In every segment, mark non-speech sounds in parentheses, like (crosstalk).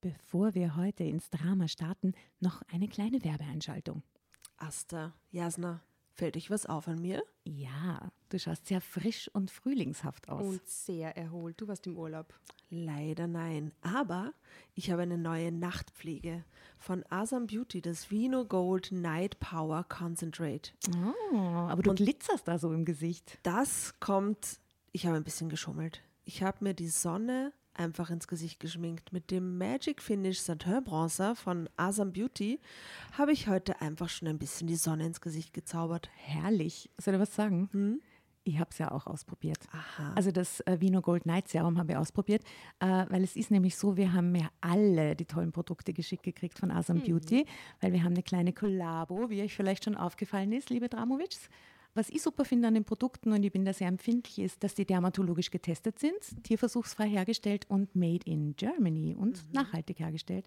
Bevor wir heute ins Drama starten, noch eine kleine Werbeeinschaltung. Asta, Jasna, fällt euch was auf an mir? Ja, du schaust sehr frisch und frühlingshaft aus. Und sehr erholt. Du warst im Urlaub. Leider nein. Aber ich habe eine neue Nachtpflege von Asam Beauty, das Vino Gold Night Power Concentrate. oh, aber du glitzerst da so im Gesicht. Das kommt, ich habe ein bisschen geschummelt. Ich habe mir die Sonne einfach ins Gesicht geschminkt. Mit dem Magic Finish Satin Bronzer von Asam Beauty habe ich heute einfach schon ein bisschen die Sonne ins Gesicht gezaubert. Herrlich. Soll ich was sagen? Hm? Ich habe es ja auch ausprobiert. Aha. Also das äh, Vino Gold Night Serum habe ich ausprobiert, äh, weil es ist nämlich so, wir haben ja alle die tollen Produkte geschickt gekriegt von Asam Beauty, weil wir haben eine kleine Kollabo, wie euch vielleicht schon aufgefallen ist, liebe Dramovics. Was ich super finde an den Produkten, und ich bin da sehr empfindlich, ist, dass die dermatologisch getestet sind, tierversuchsfrei hergestellt und made in Germany und nachhaltig hergestellt.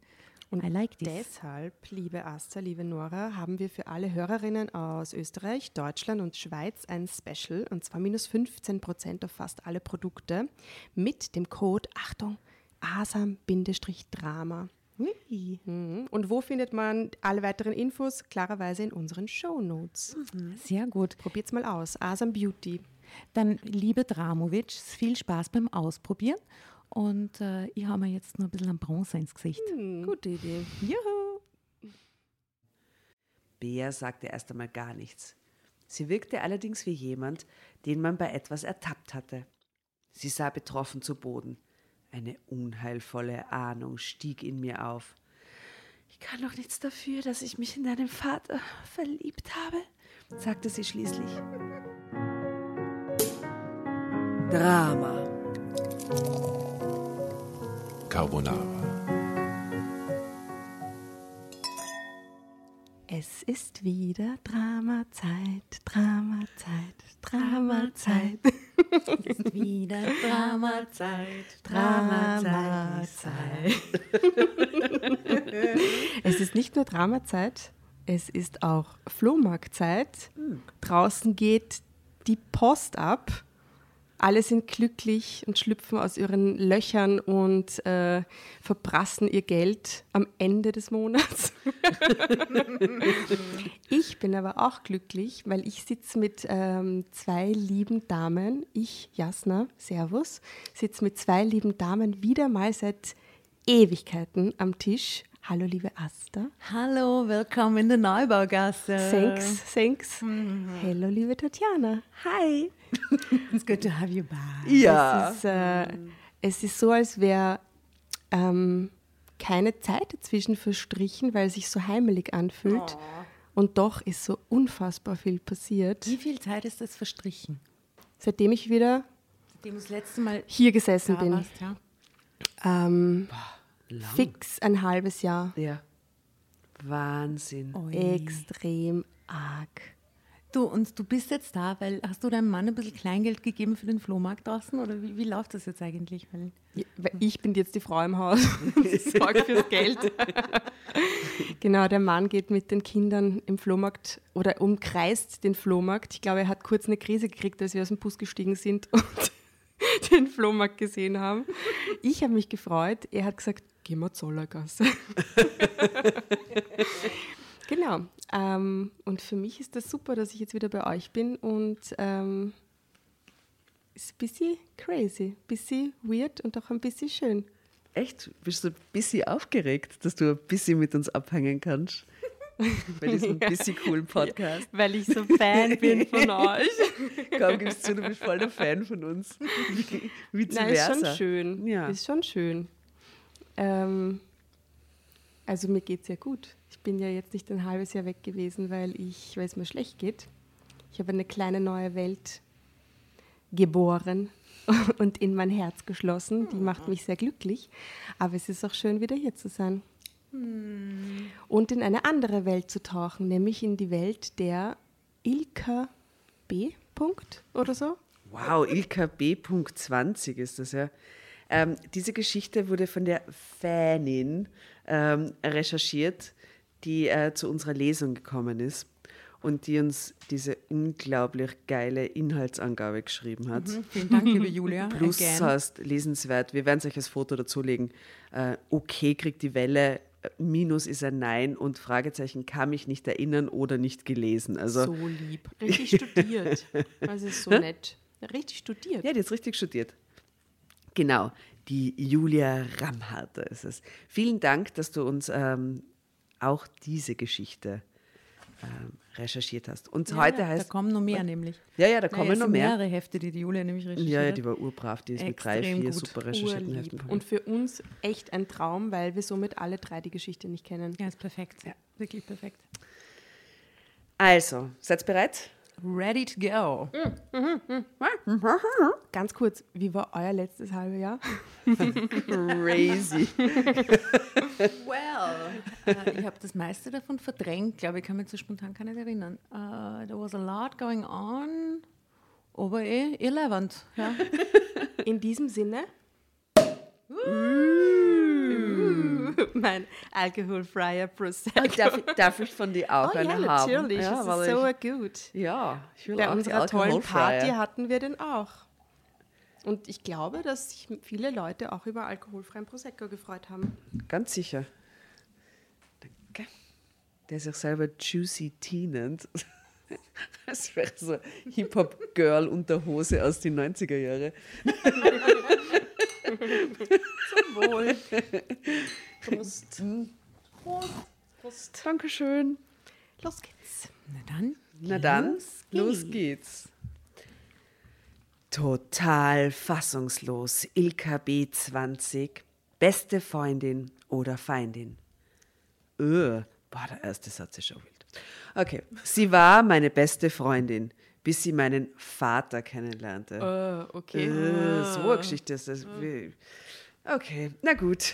Und I like this. Deshalb, liebe Asta, liebe Nora, haben wir für alle Hörerinnen aus Österreich, Deutschland und Schweiz ein Special und zwar minus 15 Prozent auf fast alle Produkte mit dem Code, Achtung, ASAM-Drama. Ui. Mhm. Und wo findet man alle weiteren Infos? Klarerweise in unseren Shownotes. Sehr gut. Probiert's mal aus. Asam Beauty. Dann, liebe Dramovic, viel Spaß beim Ausprobieren. Und äh, ich habe mir jetzt noch ein bisschen am Bronzer ins Gesicht. Gute Idee. Juhu! Bea sagte erst einmal gar nichts. Sie wirkte allerdings wie jemand, den man bei etwas ertappt hatte. Sie sah betroffen zu Boden. Eine unheilvolle Ahnung stieg in mir auf. Ich kann doch nichts dafür, dass ich mich in deinen Vater verliebt habe, sagte sie schließlich. Drama. Carbonara. Es ist wieder Dramazeit, Dramazeit, Dramazeit. Es (laughs) ist wieder Dramazeit, Dramazeit. es ist nicht nur Dramazeit, es ist auch Flohmarktzeit. Draußen geht die Post ab. Alle sind glücklich und schlüpfen aus ihren Löchern und äh, verprassen ihr Geld am Ende des Monats. (laughs) ich bin aber auch glücklich, weil ich sitze mit ähm, zwei lieben Damen. Ich, Jasna, Servus, sitze mit zwei lieben Damen wieder mal seit Ewigkeiten am Tisch. Hallo, liebe Asta. Hallo, willkommen in der Neubaugasse. Thanks, thanks. Hallo, liebe Tatjana. Hi. (laughs) It's good to have you back. Ja. Es ist, äh, es ist so, als wäre ähm, keine Zeit dazwischen verstrichen, weil es sich so heimelig anfühlt. Und doch ist so unfassbar viel passiert, Wie viel Zeit ist das verstrichen? seitdem ich wieder Seitdem das letzte Mal hier gesessen bin. warst, ja? Ähm, Lang. fix ein halbes Jahr. Ja. Wahnsinn. Ui. Extrem arg. Du, und du bist jetzt da, weil hast du deinem Mann ein bisschen Kleingeld gegeben für den Flohmarkt draußen? Oder wie, wie läuft das jetzt eigentlich? Weil, Ich bin jetzt die Frau im Haus (laughs) und sorge fürs Geld. genau, der Mann geht mit den Kindern im Flohmarkt oder umkreist den Flohmarkt. Ich glaube, er hat kurz eine Krise gekriegt, als wir aus dem Bus gestiegen sind (laughs) und den Flohmarkt gesehen haben. Ich habe mich gefreut. Er hat gesagt, gehen wir zur Zollergasse. (laughs) genau. Ähm, und für mich ist das super, dass ich jetzt wieder bei euch bin und ähm, ist ein bisschen crazy, ein bisschen weird und auch ein bisschen schön. Echt? Bist du ein bisschen aufgeregt, dass du ein bisschen mit uns abhängen kannst? (laughs) Bei diesem bisschen coolen Podcast. Weil ich so Fan bin von (laughs) euch. Komm, gibst zu, du bist voll der Fan von uns. (laughs) Vice Nein, ist versa. schon schön. Ja. Ist schon schön. Ähm, also mir geht es ja gut. Ich bin ja jetzt nicht ein halbes Jahr weg gewesen, weil, ich, weil es mir schlecht geht. Ich habe eine kleine neue Welt geboren (laughs) und in mein Herz geschlossen. Die macht mich sehr glücklich. Aber es ist auch schön, wieder hier zu sein. Und in eine andere Welt zu tauchen, nämlich in die Welt der Ilka B. Punkt oder so. Wow, Ilka B.20 ist das ja. Ähm, diese Geschichte wurde von der Fanin ähm, recherchiert, die äh, zu unserer Lesung gekommen ist. und die uns diese unglaublich geile Inhaltsangabe geschrieben hat. Mhm, vielen Dank, liebe Julia. (laughs) Plus Again. heißt lesenswert. Wir werden euch als Foto dazulegen. Äh, okay kriegt die Welle, äh, Minus ist ein Nein und Fragezeichen kann mich nicht erinnern oder nicht gelesen. Also So lieb. Richtig studiert. Das (laughs) ist so nett. Richtig studiert. Ja, die hat richtig studiert. Genau, die Julia Ramharter ist es. Vielen Dank, dass du uns ähm, auch diese Geschichte ähm, recherchiert hast. Und heute ja, heißt. Da kommen noch mehr nämlich. ja, ja, da Naja, kommen es noch sind mehr. mehrere Hefte, die die Julia nämlich recherchiert Ja, ja, hat. die war urbrav. Die ist mit drei, Extrem vier gut. super recherchierten Heften. Und für uns echt ein Traum, weil wir somit alle drei die Geschichte nicht kennen. Ja, ist perfekt. Wirklich perfekt. Also, seid bereit? Ready to go. Ganz kurz, wie war euer letztes halbe Jahr? Crazy. Well, äh, ich habe das meiste davon verdrängt, glaube ich, kann mich so spontan gar nicht erinnern. Uh, there was a lot going on, aber eh irrelevant. Ja. In diesem Sinne. Mein alkoholfreier Prosecco. darf, ich- darf ich von dir auch Oh ja, eine haben? natürlich. Ja, das ist so ich, gut. ja, ich will Bei auch unserer tollen. Party hatten wir den auch. Und ich glaube, dass sich viele Leute auch über alkoholfreien Prosecco gefreut haben. Ganz sicher. Danke. Der sich selber Juicy Tea nennt. (laughs) Das wäre so Hip-Hop-Girl-Unterhose aus den 90er Jahren. (laughs) Wohl. Prost. Prost. Dankeschön. Los geht's. Na dann, Na dann, los los geht's. Total fassungslos. Ilka B20. Beste Freundin oder Feindin. Öh, boah, der erste Satz ist schon wild. Okay, sie war meine beste Freundin, bis sie meinen Vater kennenlernte. Oh, okay. Äh, so eine Geschichte ist das. Wie- Okay, na gut.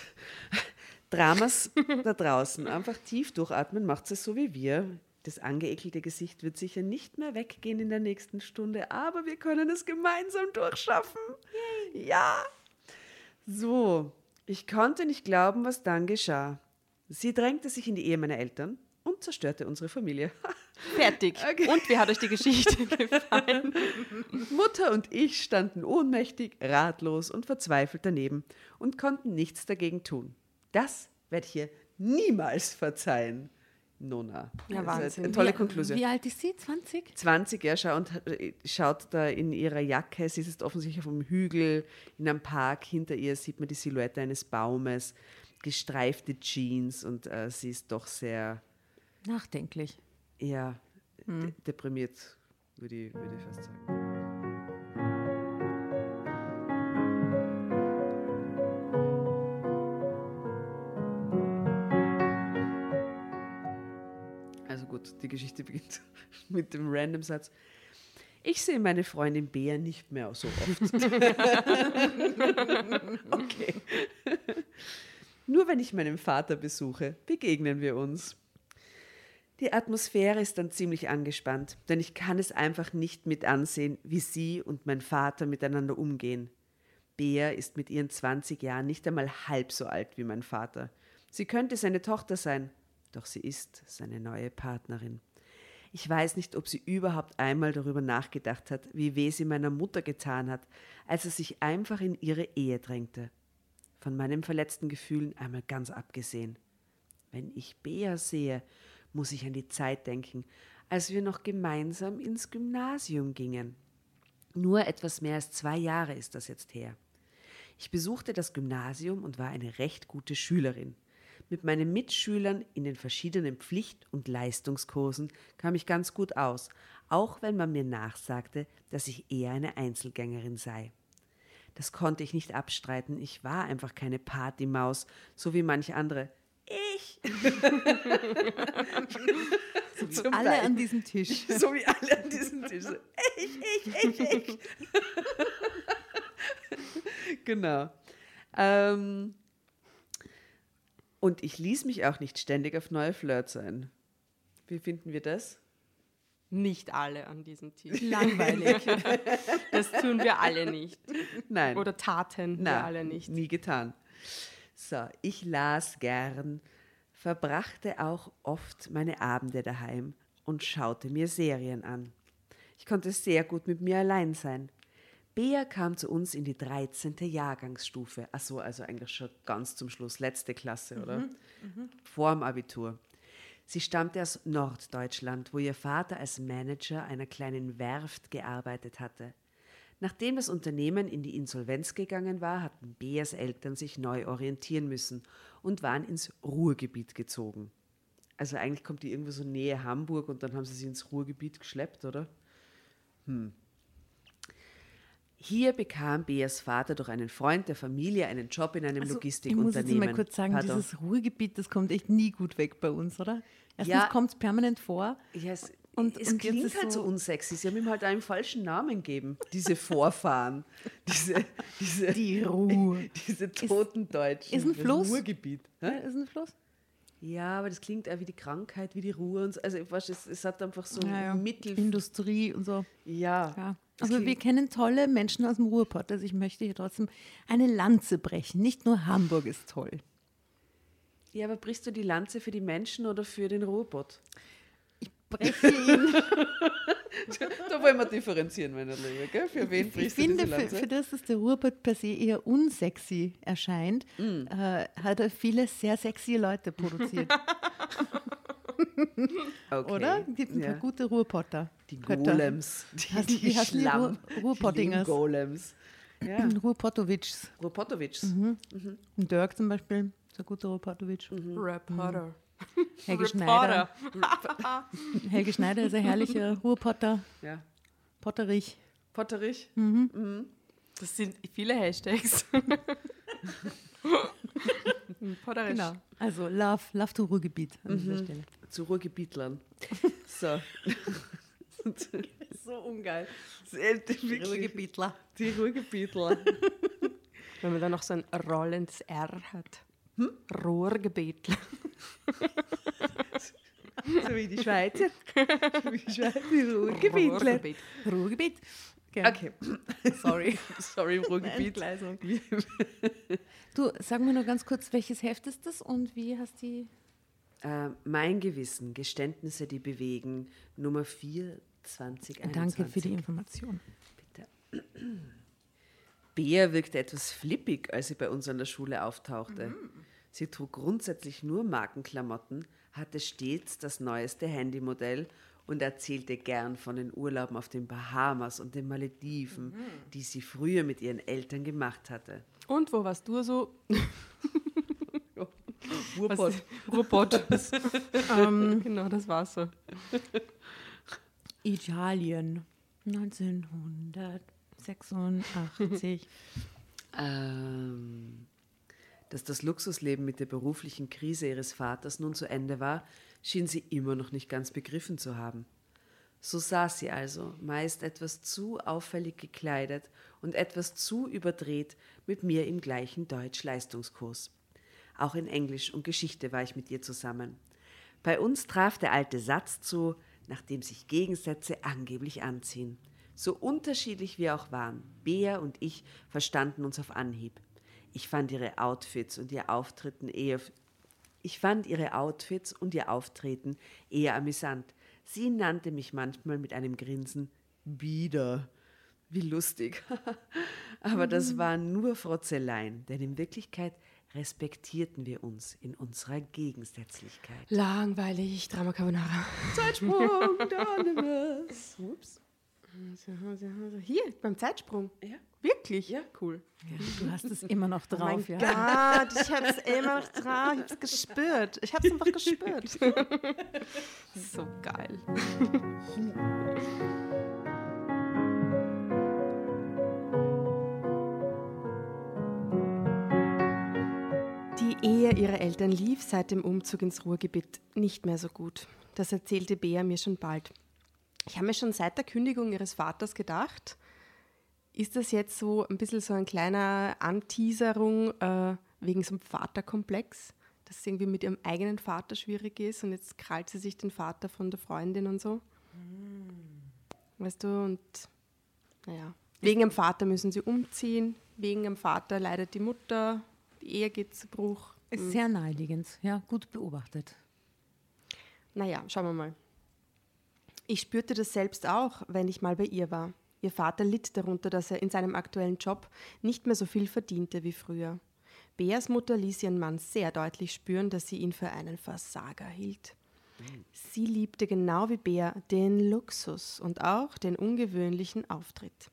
Dramas (laughs) da draußen. Einfach tief durchatmen, macht es so wie wir. Das angeekelte Gesicht wird sicher nicht mehr weggehen in der nächsten Stunde, aber wir können es gemeinsam durchschaffen. Ja. So, ich konnte nicht glauben, was dann geschah. Sie drängte sich in die Ehe meiner Eltern und zerstörte unsere Familie. (laughs) Fertig. Okay. Und wie hat euch die Geschichte (laughs) gefallen? Mutter und ich standen ohnmächtig, ratlos und verzweifelt daneben und konnten nichts dagegen tun. Das werde ich ihr niemals verzeihen. Nona. Ja, Wahnsinn. Eine tolle Wie- Konklusion. Wie alt ist sie? 20? 20, ja, schau, und äh, schaut da in ihrer Jacke, sie ist offensichtlich auf einem Hügel in einem Park, hinter ihr sieht man die Silhouette eines Baumes, gestreifte Jeans und äh, sie ist doch sehr, Nachdenklich. eher de deprimiert, würde ich, würde ich fast sagen. Also gut, die Geschichte beginnt (laughs) mit dem random Satz. Ich sehe meine Freundin Bea nicht mehr so oft. (laughs) okay. Nur wenn ich meinen Vater besuche, begegnen wir uns. Die Atmosphäre ist dann ziemlich angespannt, denn ich kann es einfach nicht mit ansehen, wie sie und mein Vater miteinander umgehen. Bea ist mit ihren 20 Jahren nicht einmal halb so alt wie mein Vater. Sie könnte seine Tochter sein, doch sie ist seine neue Partnerin. Ich weiß nicht, ob sie überhaupt einmal darüber nachgedacht hat, wie weh sie meiner Mutter getan hat, als er sich einfach in ihre Ehe drängte. Von meinen verletzten Gefühlen einmal ganz abgesehen. Wenn ich Bea sehe, muss ich an die Zeit denken, als wir noch gemeinsam ins Gymnasium gingen. Nur etwas mehr als zwei Jahre ist das jetzt her. Ich besuchte das Gymnasium und war eine recht gute Schülerin. Mit meinen Mitschülern in den verschiedenen Pflicht- und Leistungskursen kam ich ganz gut aus, auch wenn man mir nachsagte, dass ich eher eine Einzelgängerin sei. Das konnte ich nicht abstreiten, ich war einfach keine Partymaus, so wie manche andere. Ich! (laughs) Zum Alle Teil. an diesem Tisch. (laughs) So wie alle an diesem Tisch. So, Ich, ich, ich, ich. (laughs) genau. Ähm, und ich ließ mich auch nicht ständig auf neue Flirts ein. Wie finden wir das? Nicht alle an diesem Tisch. Langweilig. Das tun wir alle nicht. Nein. Oder taten wir Nein, alle nicht. nie getan. So, ich las gern, verbrachte auch oft meine Abende daheim und schaute mir Serien an. Ich konnte sehr gut mit mir allein sein. Bea kam zu uns in die 13. Jahrgangsstufe. Ach so, also eigentlich schon ganz zum Schluss, letzte Klasse, oder? Vorm Abitur. Sie stammte aus Norddeutschland, wo ihr Vater als Manager einer kleinen Werft gearbeitet hatte. Nachdem das Unternehmen in die Insolvenz gegangen war, hatten Beas Eltern sich neu orientieren müssen und waren ins Ruhrgebiet gezogen. Also eigentlich kommt die irgendwo so Nähe Hamburg und dann haben sie sie ins Ruhrgebiet geschleppt, oder? Hm. Hier bekam Beas Vater durch einen Freund der Familie einen Job in einem Also, Logistikunternehmen. Ich muss jetzt mal kurz sagen, Pardon. dieses Ruhrgebiet, das kommt echt nie gut weg bei uns, oder? Erstens Ja. kommt es permanent vor. Ja, es, Und- es und klingt ist halt so, so- unsexy. Sie haben ihm halt einen falschen Namen gegeben. Diese Vorfahren. (laughs) diese, diese, Die Ruhr. (laughs) diese toten Deutschen. ist ein Das Fluss. Ruhrgebiet. Ja, ist ein Fluss? Ja, aber das klingt auch wie die Krankheit, wie die Ruhe. Und so. Also, ich weiß, es, es hat einfach so Ja, ja. Mittel. Industrie und so. Ja. Ja. Aber wir kennen tolle Menschen aus dem Ruhrpott. Also ich möchte hier trotzdem eine Lanze brechen. Nicht nur Hamburg ist toll. ja, aber brichst du die Lanze für die Menschen oder für den Ruhrpott? Breche ihn. (laughs) Da wollen wir differenzieren, meine Liebe. Gell? Für wen Ich brichst du finde, diese für, Lanze? für das, dass der Ruhrpott per se eher unsexy erscheint, Mm. äh, hat er viele sehr sexy Leute produziert, (laughs) okay. oder? Gibt ein ja. paar gute Ruhrpotter. Die Götter. Golems. Die, wie heißen die Schlamm. Ruhr- Ruhrpottingers? Die Golems. Ja. (clears throat) Ruhrpotovics. Ruhrpotovics. Mhm. Und Dirk zum Beispiel, ein guter Ruhrpotovic. Mhm. Reporter. Helge Schneider. (laughs) Helge Schneider ist ein herrlicher Ruhrpotter. Ja. Potterich. Potterich. Das sind viele Hashtags. (laughs) Potterisch. Genau. Also Love, Love to Ruhrgebiet an Mhm. dieser Stelle. Zu Ruhrgebietlern. So. (laughs) So ungeil. Wirklich, Ruhrgebietler. die Ruhrgebietler. Wenn man dann noch so ein rollendes R hat. Hm? Rohrgebetler. (laughs) So wie die Schweizer. So (laughs) wie die Schweizer. Ruhrgebietler. Rohrgebet. Ruhrgebiet. Okay. Okay. (laughs) Sorry. Sorry, Ruhrgebiet. Du, sag mir nur ganz kurz, welches Heft ist das und wie hast die. Äh, mein Gewissen, Geständnisse, die bewegen, Nummer 4, 2021. Danke für die Information. Bitte. (clears throat) Bea wirkte etwas flippig, als sie bei uns an der Schule auftauchte. Sie trug grundsätzlich nur Markenklamotten, hatte stets das neueste Handymodell und erzählte gern von den Urlauben auf den Bahamas und den Malediven, die sie früher mit ihren Eltern gemacht hatte. Und wo warst du so? (laughs) Ruhrpott. (laughs) Ruhrpott. (laughs) ähm, genau, das war so. Italien. 1986. Ähm, dass das Luxusleben mit der beruflichen Krise ihres Vaters nun zu Ende war, schien sie immer noch nicht ganz begriffen zu haben. So saß sie also, meist etwas zu auffällig gekleidet und etwas zu überdreht, mit mir im gleichen Deutsch-Leistungskurs. Auch in Englisch und Geschichte war ich mit ihr zusammen. Bei uns traf der alte Satz zu, nachdem sich Gegensätze angeblich anziehen. So unterschiedlich wir auch waren, Bea und ich verstanden uns auf Anhieb. Ich fand ihre Outfits und ihr Auftreten eher ich fand ihre Outfits und ihr Auftreten eher amüsant. Sie nannte mich manchmal mit einem Grinsen Bieder. Wie lustig. (laughs) Aber das waren nur Frotzeleien, denn in Wirklichkeit respektierten wir uns in unserer Gegensätzlichkeit. Langweilig, Drama Carbonara. Zeitsprung. (laughs) Ups. Hier, beim Zeitsprung. Ja. Wirklich? Ja, cool. Du hast es immer noch Oh mein drauf, ja. Gott, ich hab's immer noch drauf. Ich hab's gespürt. Ich hab's einfach gespürt. (laughs) so geil. Die Ehe ihrer Eltern lief seit dem Umzug ins Ruhrgebiet nicht mehr so gut. Das erzählte Bea mir schon bald. Ich habe mir schon seit der Kündigung ihres Vaters gedacht, ist das jetzt so ein bisschen so ein kleiner Anteaserung äh, wegen so einem Vaterkomplex, dass es irgendwie mit ihrem eigenen Vater schwierig ist und jetzt krallt sie sich den Vater von der Freundin und so? Weißt du, und naja, wegen dem Vater müssen sie umziehen, wegen dem Vater leidet die Mutter, die Ehe geht zu Bruch. Ist sehr naheliegend, ja, gut beobachtet. Naja, schauen wir mal. Ich spürte das selbst auch, wenn ich mal bei ihr war. Ihr Vater litt darunter, dass er in seinem aktuellen Job nicht mehr so viel verdiente wie früher. Beas Mutter ließ ihren Mann sehr deutlich spüren, dass sie ihn für einen Versager hielt. Sie liebte genau wie Bea den Luxus und auch den ungewöhnlichen Auftritt.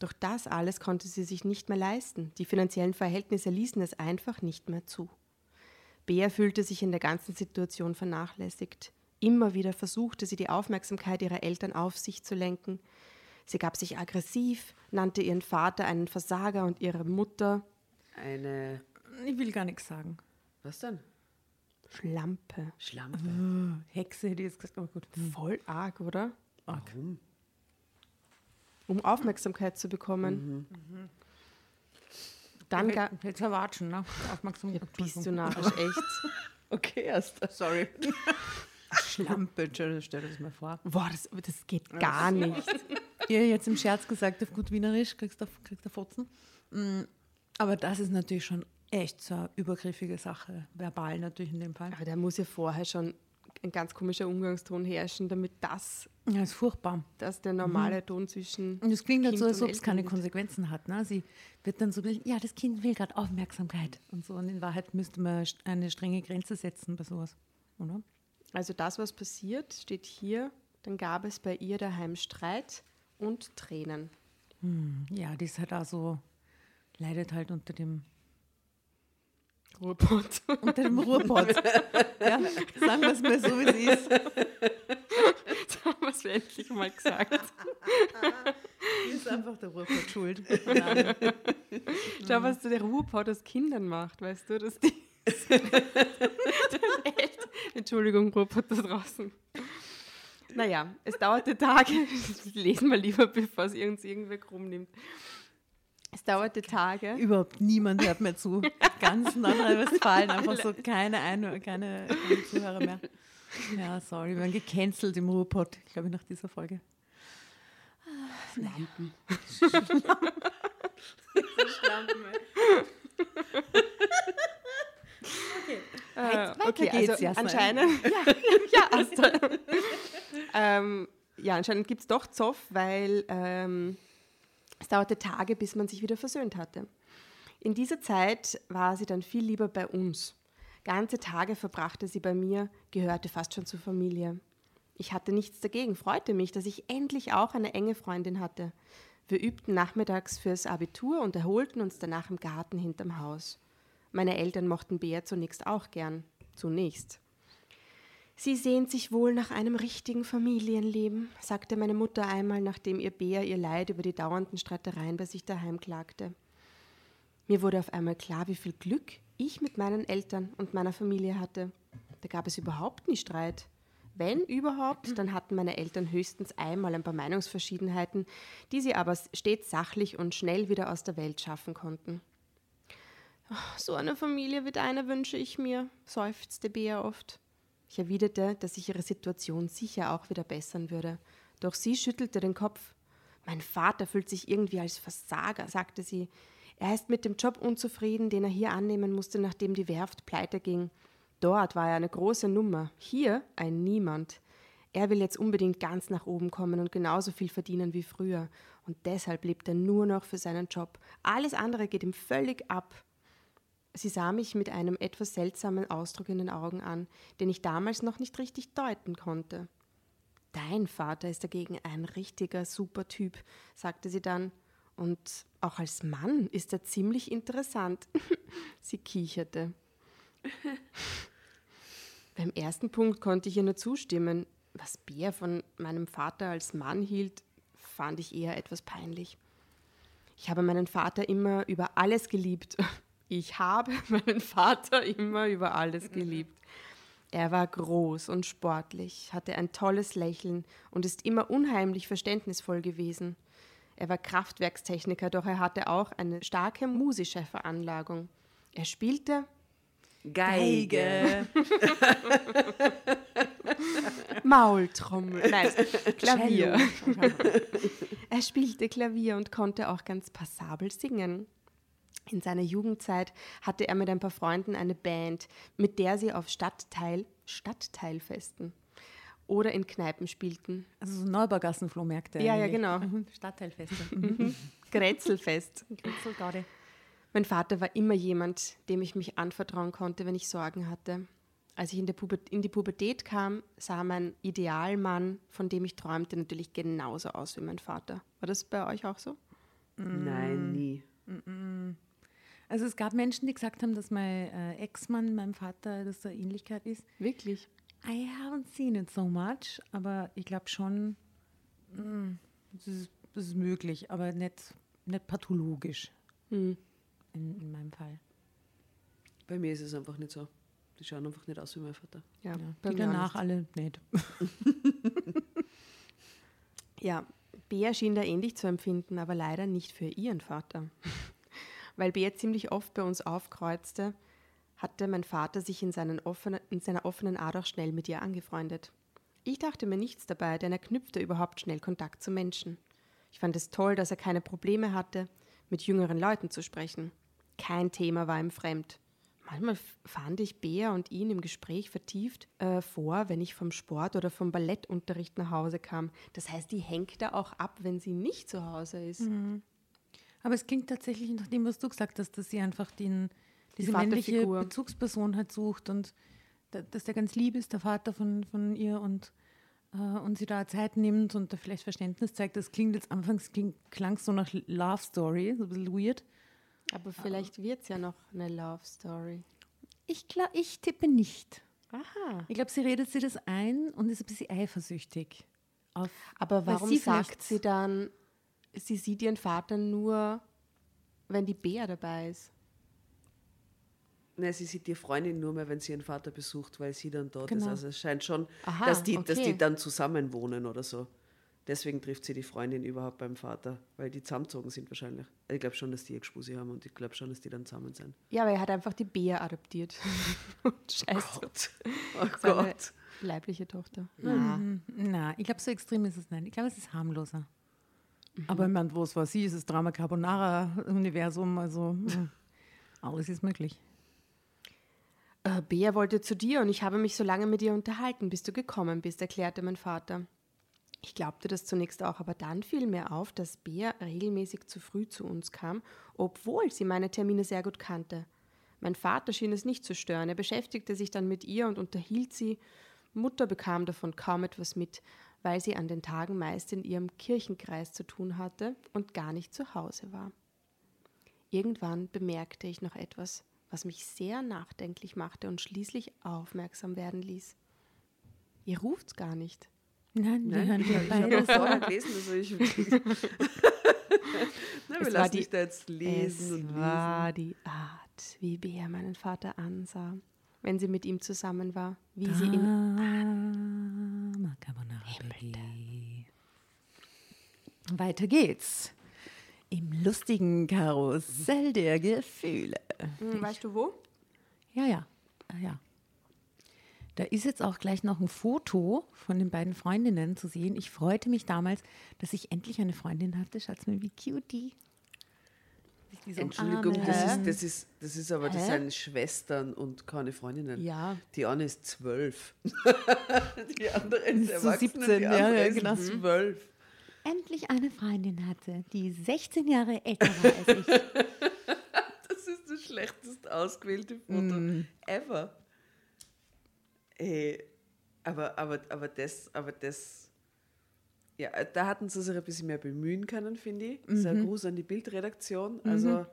Doch das alles konnte sie sich nicht mehr leisten. Die finanziellen Verhältnisse ließen es einfach nicht mehr zu. Bea fühlte sich in der ganzen Situation vernachlässigt. Immer wieder versuchte sie die Aufmerksamkeit ihrer Eltern auf sich zu lenken. Sie gab sich aggressiv, nannte ihren Vater einen Versager und ihre Mutter Eine. Ich will gar nichts sagen. Was denn? Schlampe. Schlampe. Hexe hätte ich jetzt gesagt, aber gut. Voll arg, oder? Warum? Um Aufmerksamkeit zu bekommen. Dann ga Jetzt erwatschen, ne? Aufmerksamkeit. bist du narrisch, echt. (laughs) Okay, erst. Sorry. (laughs) Schlampe, stell dir das mal vor. Boah, das, das geht gar nicht. Ihr jetzt im Scherz gesagt, auf gut Wienerisch kriegst du kriegst du Fotzen. Mm, Aber das ist natürlich schon echt so eine übergriffige Sache. Verbal natürlich in dem Fall. Aber da muss ja vorher schon ein ganz komischer Umgangston herrschen, damit das, Ja, ist furchtbar. das der normale Ton zwischen. Und es klingt halt so, als ob es keine. Konsequenzen hat. Ne? Sie wird dann so, ja, das Kind will gerade Aufmerksamkeit und so. Und in Wahrheit müsste man eine strenge Grenze setzen bei sowas, oder? Also das, was passiert, steht hier. Dann gab es bei ihr daheim Streit und Tränen. Ja, die ist halt auch so, leidet halt unter dem, Ruhrpott. (laughs) unter dem Ruhrpott. ja, sagen wir es mal so, wie sie ist. (laughs) Jetzt haben wir es endlich mal gesagt. (laughs) Ist einfach der Ruhrpott schuld. Schau, was der Ruhrpott aus Kindern macht, weißt du, dass die. Entschuldigung, Ruhrpott da draußen. Naja, es dauerte Tage. (laughs) Lesen wir lieber, bevor es uns irgendwer krumm nimmt. Es dauerte Tage. Überhaupt niemand hört mehr zu. Ganz Nordrhein-Westfalen, einfach so keine, Ein keine, keine Zuhörer mehr. Ja, sorry, wir werden gecancelt im Ruhrpott, glaube ich, nach dieser Folge. Lampen. Äh, Weiter okay, geht's, (laughs) (laughs) also Jasna. anscheinend, ja, ja, Asta. ähm, ja, anscheinend gibt es doch Zoff, weil ähm, es dauerte Tage, bis man sich wieder versöhnt hatte. In dieser Zeit war sie dann viel lieber bei uns. Ganze Tage verbrachte sie bei mir, gehörte fast schon zur Familie. Ich hatte nichts dagegen, freute mich, dass ich endlich auch eine enge Freundin hatte. Wir übten nachmittags fürs Abitur und erholten uns danach im Garten hinterm Haus. Meine Eltern mochten Bea zunächst auch gern. Zunächst. Sie sehnt sich wohl nach einem richtigen Familienleben, sagte meine Mutter einmal, nachdem ihr Bea ihr Leid über die dauernden Streitereien bei sich daheim klagte. Mir wurde auf einmal klar, wie viel Glück ich mit meinen Eltern und meiner Familie hatte. Da gab es überhaupt nie Streit. Wenn überhaupt, (clears throat) dann hatten meine Eltern höchstens einmal ein paar Meinungsverschiedenheiten, die sie aber stets sachlich und schnell wieder aus der Welt schaffen konnten. "Ach, So eine Familie wie deine wünsche ich mir, seufzte Bea oft. Ich erwiderte, dass sich ihre Situation sicher auch wieder bessern würde. Doch sie schüttelte den Kopf. Mein Vater fühlt sich irgendwie als Versager, sagte sie. Er ist mit dem Job unzufrieden, den er hier annehmen musste, nachdem die Werft pleite ging. Dort war er eine große Nummer, hier ein Niemand. Er will jetzt unbedingt ganz nach oben kommen und genauso viel verdienen wie früher. Und deshalb lebt er nur noch für seinen Job. Alles andere geht ihm völlig ab. Sie sah mich mit einem etwas seltsamen Ausdruck in den Augen an, den ich damals noch nicht richtig deuten konnte. Dein Vater ist dagegen ein richtiger super Typ, sagte sie dann. Und auch als Mann ist er ziemlich interessant. (laughs) sie kicherte. (laughs) Beim ersten Punkt konnte ich ihr nur zustimmen. Was Bär von meinem Vater als Mann hielt, fand ich eher etwas peinlich. Ich habe meinen Vater immer über alles geliebt. (laughs) Ich habe (laughs) meinen Vater immer über alles geliebt. Er war groß und sportlich, hatte ein tolles Lächeln und ist immer unheimlich verständnisvoll gewesen. Er war Kraftwerkstechniker, doch er hatte auch eine starke musische Veranlagung. Er spielte Geige. (laughs) Maultrommel, nein, Klavier. (laughs) er spielte Klavier und konnte auch ganz passabel singen. In seiner Jugendzeit hatte er mit ein paar Freunden eine Band, mit der sie auf Stadtteil, Stadtteilfesten oder in Kneipen spielten. Also so Neubaugassenflohmärkte. Ja, ja, eigentlich. genau. Mhm. Stadtteilfeste. (laughs) Grätzelfest. Grützelgarde. Mein Vater war immer jemand, dem ich mich anvertrauen konnte, wenn ich Sorgen hatte. Als ich in, in die Pubertät kam, sah mein Idealmann, von dem ich träumte, natürlich genauso aus wie mein Vater. War das bei euch auch so? Nein, nie. Also es gab Menschen, die gesagt haben, dass mein äh, Ex-Mann meinem Vater, dass da Ähnlichkeit ist. Wirklich? I haven't seen it so much, aber ich glaube schon, mm, das ist, ist möglich, aber nicht, nicht pathologisch Hm. in, in meinem Fall. Bei mir ist es einfach nicht so. Die schauen einfach nicht aus wie mein Vater. Ja, Ja, bei die danach alle nicht. (laughs) Ja, Bea schien da ähnlich zu empfinden, aber leider nicht für ihren Vater. Weil Bea ziemlich oft bei uns aufkreuzte, hatte mein Vater sich in, offenen, in seiner offenen Art auch schnell mit ihr angefreundet. Ich dachte mir nichts dabei, denn er knüpfte überhaupt schnell Kontakt zu Menschen. Ich fand es toll, dass er keine Probleme hatte, mit jüngeren Leuten zu sprechen. Kein Thema war ihm fremd. Manchmal fand ich Bea und ihn im Gespräch vertieft äh, vor, wenn ich vom Sport oder vom Ballettunterricht nach Hause kam. Das heißt, die hängt da auch ab, wenn sie nicht zu Hause ist. Aber es klingt tatsächlich nach dem, was du gesagt hast, dass sie einfach den, diese Die männliche. Bezugsperson halt sucht und da, dass der ganz lieb ist, der Vater von, von ihr und, äh, und sie da Zeit nimmt und da vielleicht Verständnis zeigt. Das klingt jetzt anfangs kling, klang so nach Love Story, so ein bisschen weird. Aber vielleicht wird es ja noch eine Love Story. Ich glaube, ich tippe nicht. Aha. Ich glaube, sie redet sich das ein und ist ein bisschen eifersüchtig. Auf, Aber warum sie sagt sie dann, sie sieht ihren Vater nur, wenn die Bea dabei ist? Nein, sie sieht die Freundin nur mehr, wenn sie ihren Vater besucht, weil sie dann dort Genau. ist. Also es scheint schon, Aha, dass, die, dass okay. die dann zusammen wohnen oder so. Deswegen trifft sie die Freundin überhaupt beim Vater, weil die zusammengezogen sind wahrscheinlich. Also ich glaube schon, dass die eine Gspusi haben und ich glaube schon, dass die dann zusammen sind. Ja, aber er hat einfach die Bea adoptiert. (laughs) Scheiße. Gott. Oh Seine Gott. leibliche Tochter. Mhm. Na, ich glaube, so extrem ist es nicht. Ich glaube, es ist harmloser. Aber ich meine, wo es war sie, ist das Drama Carbonara-Universum, also mm, alles ist möglich. Äh, Bea wollte zu dir und ich habe mich so lange mit ihr unterhalten, bis du gekommen bist, erklärte mein Vater. Ich glaubte das zunächst auch, aber dann fiel mir auf, dass Bea regelmäßig zu früh zu uns kam, obwohl sie meine Termine sehr gut kannte. Mein Vater schien es nicht zu stören. Er beschäftigte sich dann mit ihr und unterhielt sie. Mutter bekam davon kaum etwas mit, weil sie an den Tagen meist in ihrem Kirchenkreis zu tun hatte und gar nicht zu Hause war. Irgendwann bemerkte ich noch etwas, was mich sehr nachdenklich machte und schließlich aufmerksam werden ließ. Ihr ruft's gar nicht. Nein, wir Nein, hören ich, ich (laughs) habe vorher gelesen, also ich. (laughs) Nein, wir lassen die- dich da jetzt lesen es und lesen. war die Art, wie Bea meinen Vater ansah, wenn sie mit ihm zusammen war, wie sie ihn Drama Carbonara Baby. Weiter geht's. Im lustigen Karussell der Gefühle. Hm, Weißt du wo? Ja, ja, ah, ja. Da ist jetzt auch gleich noch ein Foto von den beiden Freundinnen zu sehen. Ich freute mich damals, dass ich endlich eine Freundin hatte. Schaut mal, wie cute die. Sich die so Entschuldigung, das ist, das, ist, das ist aber, das sind Schwestern und keine Freundinnen. Ja. Die eine ist zwölf. (laughs) die andere ist so erwachsen 17, und die ja, andere ja, ist genau. zwölf. endlich eine Freundin hatte, die 16 Jahre älter war als ich. (laughs) Das ist das schlechtest ausgewählte Foto Mm. ever. Ey, aber, aber, aber das, aber das, ja, da hatten sie sich ein bisschen mehr bemühen können, finde ich. Mhm. ein Gruß an die Bildredaktion. Also,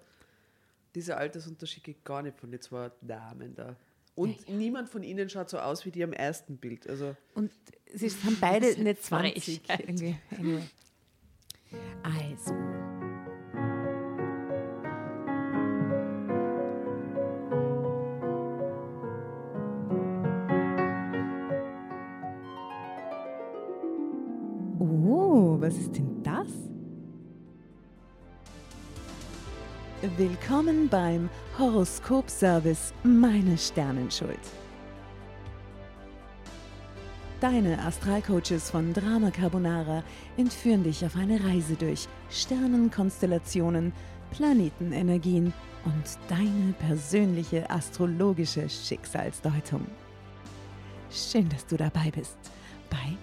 dieser Altersunterschied geht gar nicht von den zwei Damen da. Und niemand von ihnen schaut so aus wie die am ersten Bild. Also, Und sie sind beide (laughs) nicht 20. Frechheit. Irgendwie. Anyway. Also. Was ist denn das? Willkommen beim Horoskopservice Meine Sternenschuld. Deine Astralcoaches von Drama Carbonara entführen dich auf eine Reise durch Sternenkonstellationen, Planetenenergien und deine persönliche astrologische Schicksalsdeutung. Schön, dass du dabei bist bei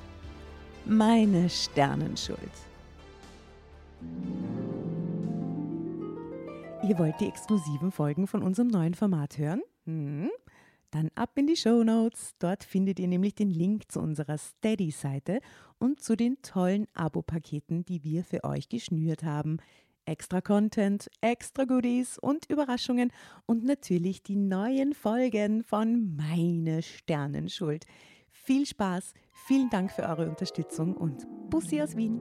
Meine Sternenschuld. Ihr wollt die exklusiven Folgen von unserem neuen Format hören? Hm? Dann ab in die Show Notes. Dort findet ihr nämlich den Link zu unserer Steady-Seite und zu den tollen Abo-Paketen, die wir für euch geschnürt haben. Extra Content, extra Goodies und Überraschungen und natürlich die neuen Folgen von Meine Sternenschuld. Viel Spaß, vielen Dank für eure Unterstützung und Bussi aus Wien.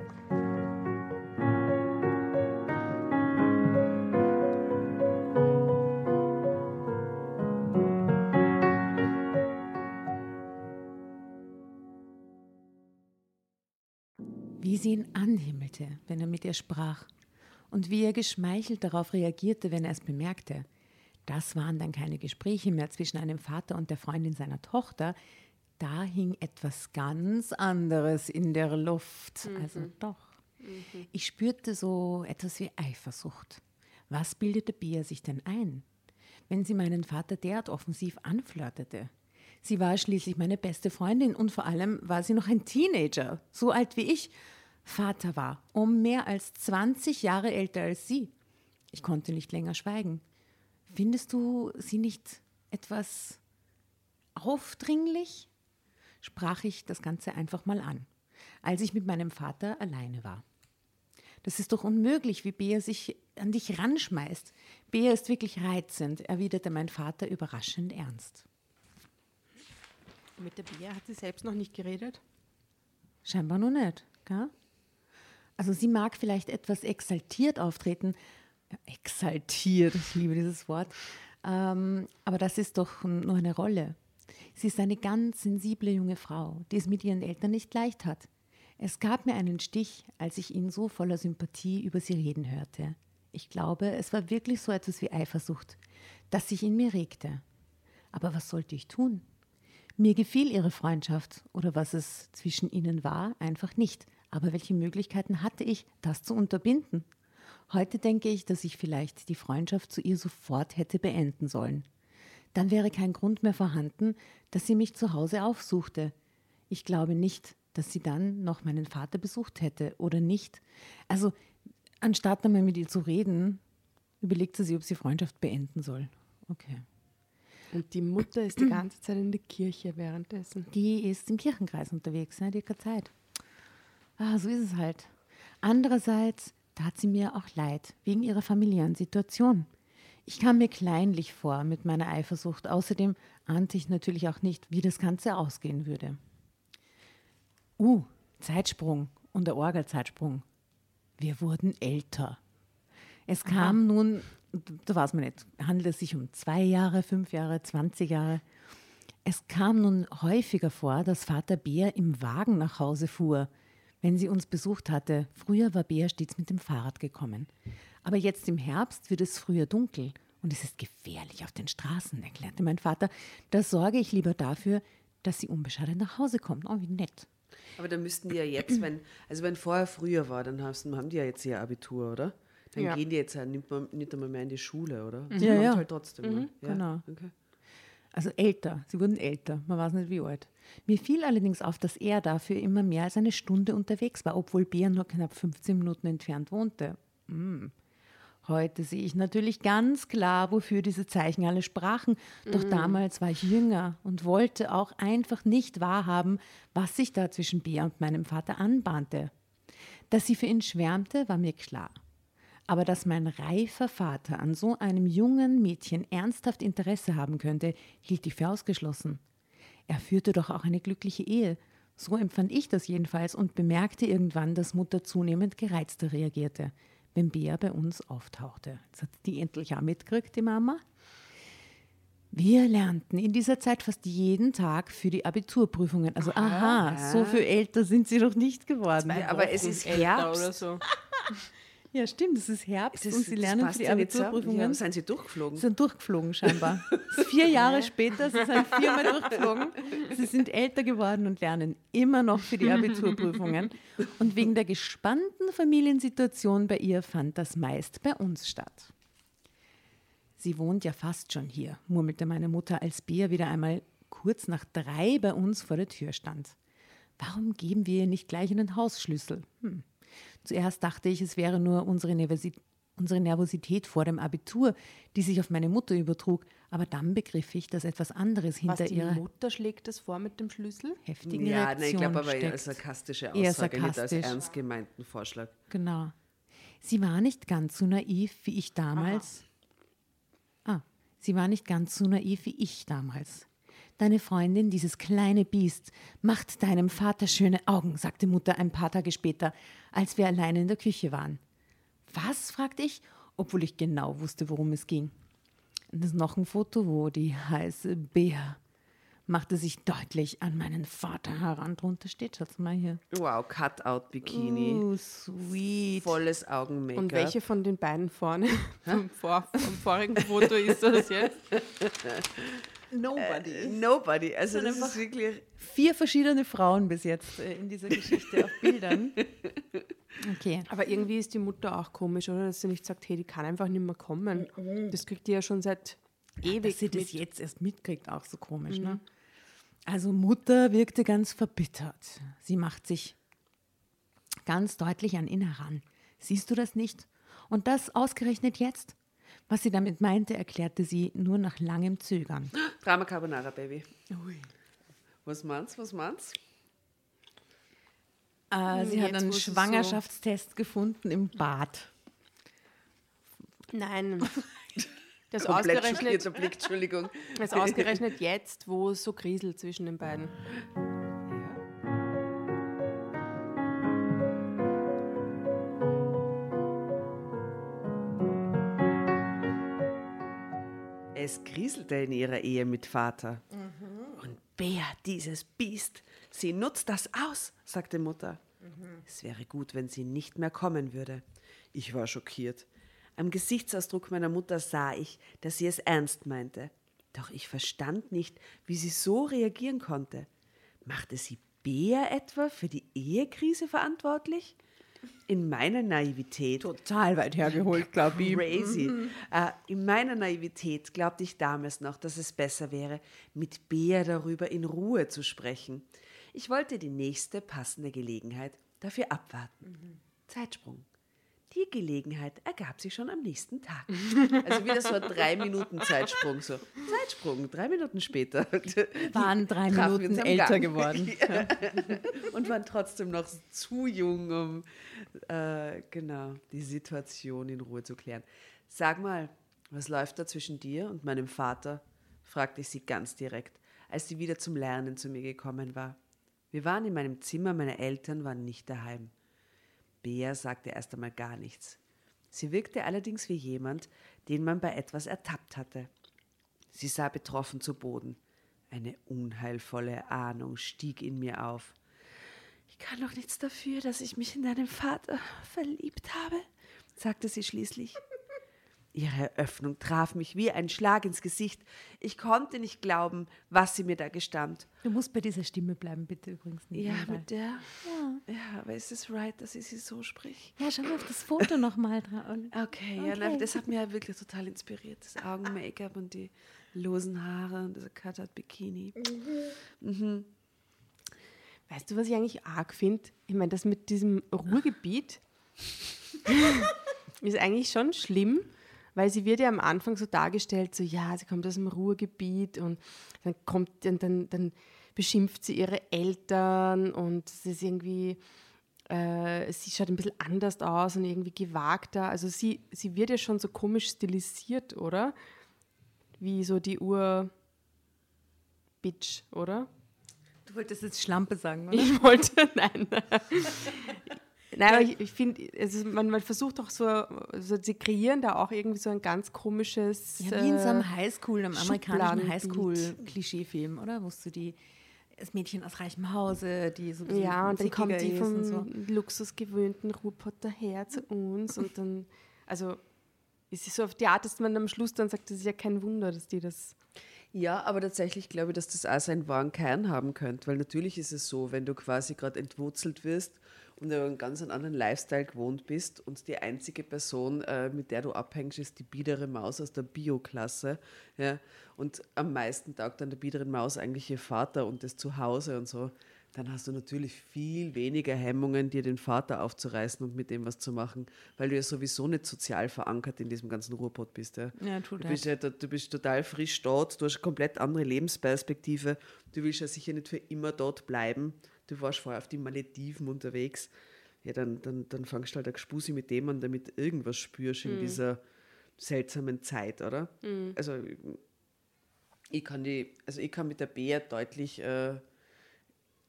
Sie ihn anhimmelte, wenn er mit ihr sprach, und wie er geschmeichelt darauf reagierte, wenn er es bemerkte. Das waren dann keine Gespräche mehr zwischen einem Vater und der Freundin seiner Tochter, da hing etwas ganz anderes in der Luft. Also doch. Ich spürte so etwas wie Eifersucht. Was bildete Bea sich denn ein, wenn sie meinen Vater derart offensiv anflirtete? Sie war schließlich meine beste Freundin und vor allem war sie noch ein Teenager, so alt wie ich. Vater war um mehr als 20 Jahre älter als sie. Ich konnte nicht länger schweigen. Findest du sie nicht etwas aufdringlich? sprach ich das Ganze einfach mal an, als ich mit meinem Vater alleine war. Das ist doch unmöglich, wie Bea sich an dich ranschmeißt. Bea ist wirklich reizend, erwiderte mein Vater überraschend ernst. Mit der Bea hat sie selbst noch nicht geredet. Scheinbar noch nicht, gell? Also sie mag vielleicht etwas exaltiert auftreten. Exaltiert, ich liebe dieses Wort. Ähm, aber das ist doch nur eine Rolle. Sie ist eine ganz sensible junge Frau, die es mit ihren Eltern nicht leicht hat. Es gab mir einen Stich, als ich ihn so voller Sympathie über sie reden hörte. Ich glaube, es war wirklich so etwas wie Eifersucht, das sich in mir regte. Aber was sollte ich tun? Mir gefiel ihre Freundschaft oder was es zwischen ihnen war, einfach nicht. Aber welche Möglichkeiten hatte ich, das zu unterbinden? Heute denke ich, dass ich vielleicht die Freundschaft zu ihr sofort hätte beenden sollen. Dann wäre kein Grund mehr vorhanden, dass sie mich zu Hause aufsuchte. Ich glaube nicht, dass sie dann noch meinen Vater besucht hätte oder nicht. Also, anstatt einmal mit ihr zu reden, überlegt sie sich, ob sie Freundschaft beenden soll. Okay. Und die Mutter ist die ganze Zeit in der Kirche währenddessen. Die ist im Kirchenkreis unterwegs, ne? die hat keine Zeit. Ah, so ist es halt. Andererseits tat sie mir auch leid, wegen ihrer familiären Situation. Ich kam mir kleinlich vor mit meiner Eifersucht. Außerdem ahnte ich natürlich auch nicht, wie das Ganze ausgehen würde. Uh, Zeitsprung und der Orgelzeitsprung. Wir wurden älter. Es kam nun, da weiß man nicht, handelt es sich um zwei Jahre, fünf Jahre, 20 Jahre. Es kam nun häufiger vor, dass Vater Bär im Wagen nach Hause fuhr, wenn sie uns besucht hatte. Früher war Bär stets mit dem Fahrrad gekommen. Aber jetzt im Herbst wird es früher dunkel und es ist gefährlich auf den Straßen, erklärte mein Vater. Da sorge ich lieber dafür, dass sie unbeschadet nach Hause kommt. Oh, wie nett. Aber dann müssten die ja jetzt, wenn, also wenn vorher früher war, dann haben, die ja jetzt ihr Abitur, oder? Dann Ja. gehen die jetzt ja nicht, mehr, nicht einmal mehr in die Schule, oder? Ja, Sie ja. machen halt trotzdem. ne? ja? genau. Okay. Also älter, sie wurden älter, man weiß nicht wie alt. Mir fiel allerdings auf, dass er dafür immer mehr als eine Stunde unterwegs war, obwohl Bär nur knapp 15 Minuten entfernt wohnte. Hm. Heute sehe ich natürlich ganz klar, wofür diese Zeichen alle sprachen. Doch damals war ich jünger und wollte auch einfach nicht wahrhaben, was sich da zwischen Bea und meinem Vater anbahnte. Dass sie für ihn schwärmte, war mir klar. Aber dass mein reifer Vater an so einem jungen Mädchen ernsthaft Interesse haben könnte, hielt ich für ausgeschlossen. Er führte doch auch eine glückliche Ehe. So empfand ich das jedenfalls und bemerkte irgendwann, dass Mutter zunehmend gereizter reagierte, wenn Bea bei uns auftauchte. Jetzt hat die endlich auch mitgekriegt, die Mama. Wir lernten in dieser Zeit fast jeden Tag für die Abiturprüfungen. Also, aha, so viel älter sind sie doch nicht geworden. Ja, aber es ist Herbst. oder so. (laughs) Ja, stimmt, es ist Herbst Das, und sie lernen für die. Abiturprüfungen. Ja, sind sie durchgeflogen? Sie sind durchgeflogen scheinbar. (laughs) Vier Jahre später, sie sind viermal durchgeflogen. Sie sind älter geworden und lernen immer noch für die Abiturprüfungen. Und wegen der gespannten Familiensituation bei ihr fand das meist bei uns statt. Sie wohnt ja fast schon hier, murmelte meine Mutter, als Bea wieder einmal kurz nach drei bei uns vor der Tür stand. Warum geben wir ihr nicht gleich einen Hausschlüssel? Hm. Zuerst dachte ich, es wäre nur unsere, Nervosi unsere Nervosität vor dem Abitur, die sich auf meine Mutter übertrug. Aber dann begriff ich, dass etwas anderes Was hinter die ihrer Mutter schlägt das vor mit dem Schlüssel? heftigen ja, Reaktion nein, ich glaube aber eher als sarkastische Eher Aussage, nicht als sarkastisch. ernst gemeinten Vorschlag. Genau. Sie war nicht ganz so naiv wie ich damals. Ah, sie war nicht ganz so naiv wie ich damals. Deine Freundin, dieses kleine Biest, macht deinem Vater schöne Augen, sagte Mutter ein paar Tage später, als wir alleine in der Küche waren. Was? fragte ich, obwohl ich genau wusste, worum es ging. Und das ist noch ein Foto, wo die heiße Bea machte sich deutlich an meinen Vater heran. Drunter steht, schaut mal hier. Wow, Cutout-Bikini, Oh, sweet. volles Augen-Make-up. Und welche von den beiden vorne vom, vor, vom vorigen Foto ist das jetzt? (laughs) Nobody. Nobody. Also sind das ist wirklich... Vier verschiedene Frauen bis jetzt äh, in dieser Geschichte auf Bildern. (laughs) Okay. Aber irgendwie ist die Mutter auch komisch, oder? Dass sie nicht sagt, hey, die kann einfach nicht mehr kommen. Das kriegt die ja schon seit ewig Dass sie das mit. jetzt erst mitkriegt, auch so komisch. Ne? Also Mutter wirkte ganz verbittert. Sie macht sich ganz deutlich an ihn heran. Siehst du das nicht? Und das ausgerechnet jetzt? Was sie damit meinte, erklärte sie nur nach langem Zögern. (gasps) Drama Carbonara, Baby. Was meinst was meinst Äh, sie hat einen es so- Schwangerschaftstest gefunden im Bad. Nein. (laughs) Das ausgerechnet, Blick, Entschuldigung. das ausgerechnet jetzt, wo es so kriselt zwischen den beiden. (laughs) Es kriselte in ihrer Ehe mit Vater. Und Bea, dieses Biest, sie nutzt das aus, sagte Mutter. Es wäre gut, wenn sie nicht mehr kommen würde. Ich war schockiert. Am Gesichtsausdruck meiner Mutter sah ich, dass sie es ernst meinte. Doch ich verstand nicht, wie sie so reagieren konnte. Machte sie Bea etwa für die Ehekrise verantwortlich? In meiner Naivität Total weit hergeholt, glaube ich. crazy. Äh, in meiner Naivität glaubte ich damals noch, dass es besser wäre, mit Bea darüber in Ruhe zu sprechen. Ich wollte die nächste passende Gelegenheit dafür abwarten. Zeitsprung. Die Gelegenheit ergab sich schon am nächsten Tag. Also wieder so ein drei (laughs) Minuten Zeitsprung. So. Zeitsprung, drei Minuten später. Waren drei Minuten älter Gang. geworden. (laughs) und waren trotzdem noch zu jung, um äh, genau die Situation in Ruhe zu klären. Sag mal, was läuft da zwischen dir und meinem Vater? fragte ich sie ganz direkt, als sie wieder zum Lernen zu mir gekommen war. Wir waren in meinem Zimmer, meine Eltern waren nicht daheim. Bea sagte erst einmal gar nichts. Sie wirkte allerdings wie jemand, den man bei etwas ertappt hatte. Sie sah betroffen zu Boden. Eine unheilvolle Ahnung stieg in mir auf. Ich kann doch nichts dafür, dass ich mich in deinen Vater verliebt habe, sagte sie schließlich. Ihre Eröffnung traf mich wie ein Schlag ins Gesicht. Ich konnte nicht glauben, was sie mir da gestand. Du musst bei dieser Stimme bleiben, bitte übrigens. nicht Ja, mit der. Ja. aber ist es right, dass ich sie so spricht? ja, schau mal auf das Foto nochmal dran. Okay, ja, nein, das hat mich ja wirklich total inspiriert. Das Augen-Make-up und die losen Haare und dieser Cut-Out-Bikini. Weißt du, was ich eigentlich arg finde? Ich meine, das mit diesem Ruhrgebiet. (laughs) (laughs) ist eigentlich schon schlimm, weil sie wird ja am Anfang so dargestellt, so ja, sie kommt aus dem Ruhrgebiet und dann kommt dann, dann, dann beschimpft sie ihre Eltern und es ist irgendwie, äh, sie schaut ein bisschen anders aus und irgendwie gewagter. Also sie, sie wird ja schon so komisch stilisiert, oder? Wie so die Ur-Bitch, oder? Du wolltest jetzt Schlampe sagen, oder? Ich wollte, (laughs) nein. Nein, aber ich, ich finde, man, man versucht auch so, so, sie kreieren da auch irgendwie so ein ganz komisches. Ja, wie in so einem äh, Highschool, einem amerikanischen. Highschool-Klischeefilm, oder? Wusst du die, das Mädchen aus reichem Hause, die so ein Ja, und dann kommt die vom so. luxusgewöhnten Ruhrpotter her zu uns und dann, also ist es so auf die Art, dass man am Schluss dann sagt, das ist ja kein Wunder, dass die das. Ja, aber tatsächlich glaube ich, dass das auch seinen wahren Kern haben könnte, weil natürlich ist es so, wenn du quasi gerade entwurzelt wirst und einen ganz anderen Lifestyle gewohnt bist und die einzige Person, äh, mit der du abhängst, ist die biedere Maus aus der Bio-Klasse, ja, und am meisten taugt dann der biederen Maus eigentlich ihr Vater und das Zuhause und so, dann hast du natürlich viel weniger Hemmungen, dir den Vater aufzureißen und mit dem was zu machen, weil du ja sowieso nicht sozial verankert in diesem ganzen Ruhrpott bist. Ja. Ja, du, bist ja, du bist total frisch dort, du hast eine komplett andere Lebensperspektive. Du willst ja sicher nicht für immer dort bleiben. Du warst vorher auf die Malediven unterwegs. Ja, dann, dann, dann fangst du halt ein Gespusi mit dem an, damit irgendwas spürst in dieser seltsamen Zeit, oder? Also ich kann die, also ich kann mit der Bea deutlich, äh,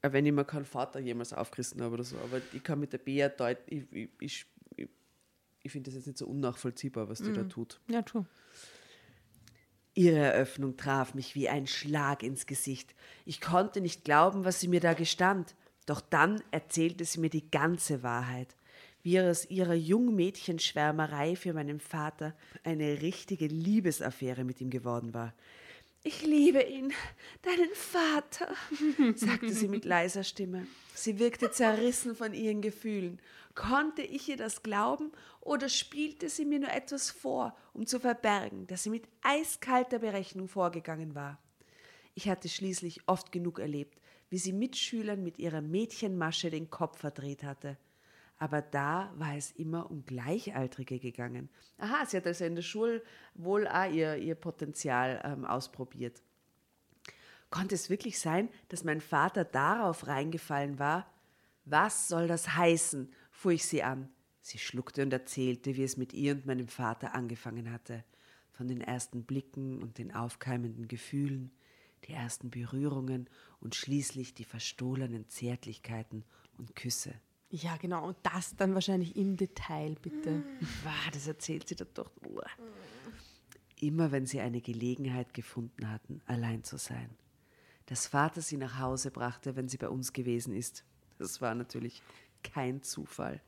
auch wenn ich mir keinen Vater jemals aufgerissen habe oder so, aber ich kann mit der Bea deutlich, ich, ich, ich, ich, ich finde das jetzt nicht so unnachvollziehbar, was die da tut. Ja, true. Ihre Eröffnung traf mich wie ein Schlag ins Gesicht. Ich konnte nicht glauben, was sie mir da gestand. Doch dann erzählte sie mir die ganze Wahrheit. Wie aus ihrer Jungmädchenschwärmerei für meinen Vater eine richtige Liebesaffäre mit ihm geworden war. Ich liebe ihn, deinen Vater, (laughs) sagte sie mit leiser Stimme. Sie wirkte zerrissen von ihren Gefühlen. Konnte ich ihr das glauben oder spielte sie mir nur etwas vor, um zu verbergen, dass sie mit eiskalter Berechnung vorgegangen war? Ich hatte schließlich oft genug erlebt, wie sie Mitschülern mit ihrer Mädchenmasche den Kopf verdreht hatte. Aber da war es immer um Gleichaltrige gegangen. Aha, sie hat also in der Schule wohl auch ihr, ihr Potenzial ähm, ausprobiert. Konnte es wirklich sein, dass mein Vater darauf reingefallen war? Was soll das heißen? fuhr ich sie an. Sie schluckte und erzählte, wie es mit ihr und meinem Vater angefangen hatte. Von den ersten Blicken und den aufkeimenden Gefühlen, die ersten Berührungen und schließlich die verstohlenen Zärtlichkeiten und Küsse. Ja, genau. Und das dann wahrscheinlich im Detail, bitte. Wow, das erzählt sie doch. Uah. Immer wenn sie eine Gelegenheit gefunden hatten, allein zu sein. Dass Vater sie nach Hause brachte, wenn sie bei uns gewesen ist. Das war natürlich kein Zufall.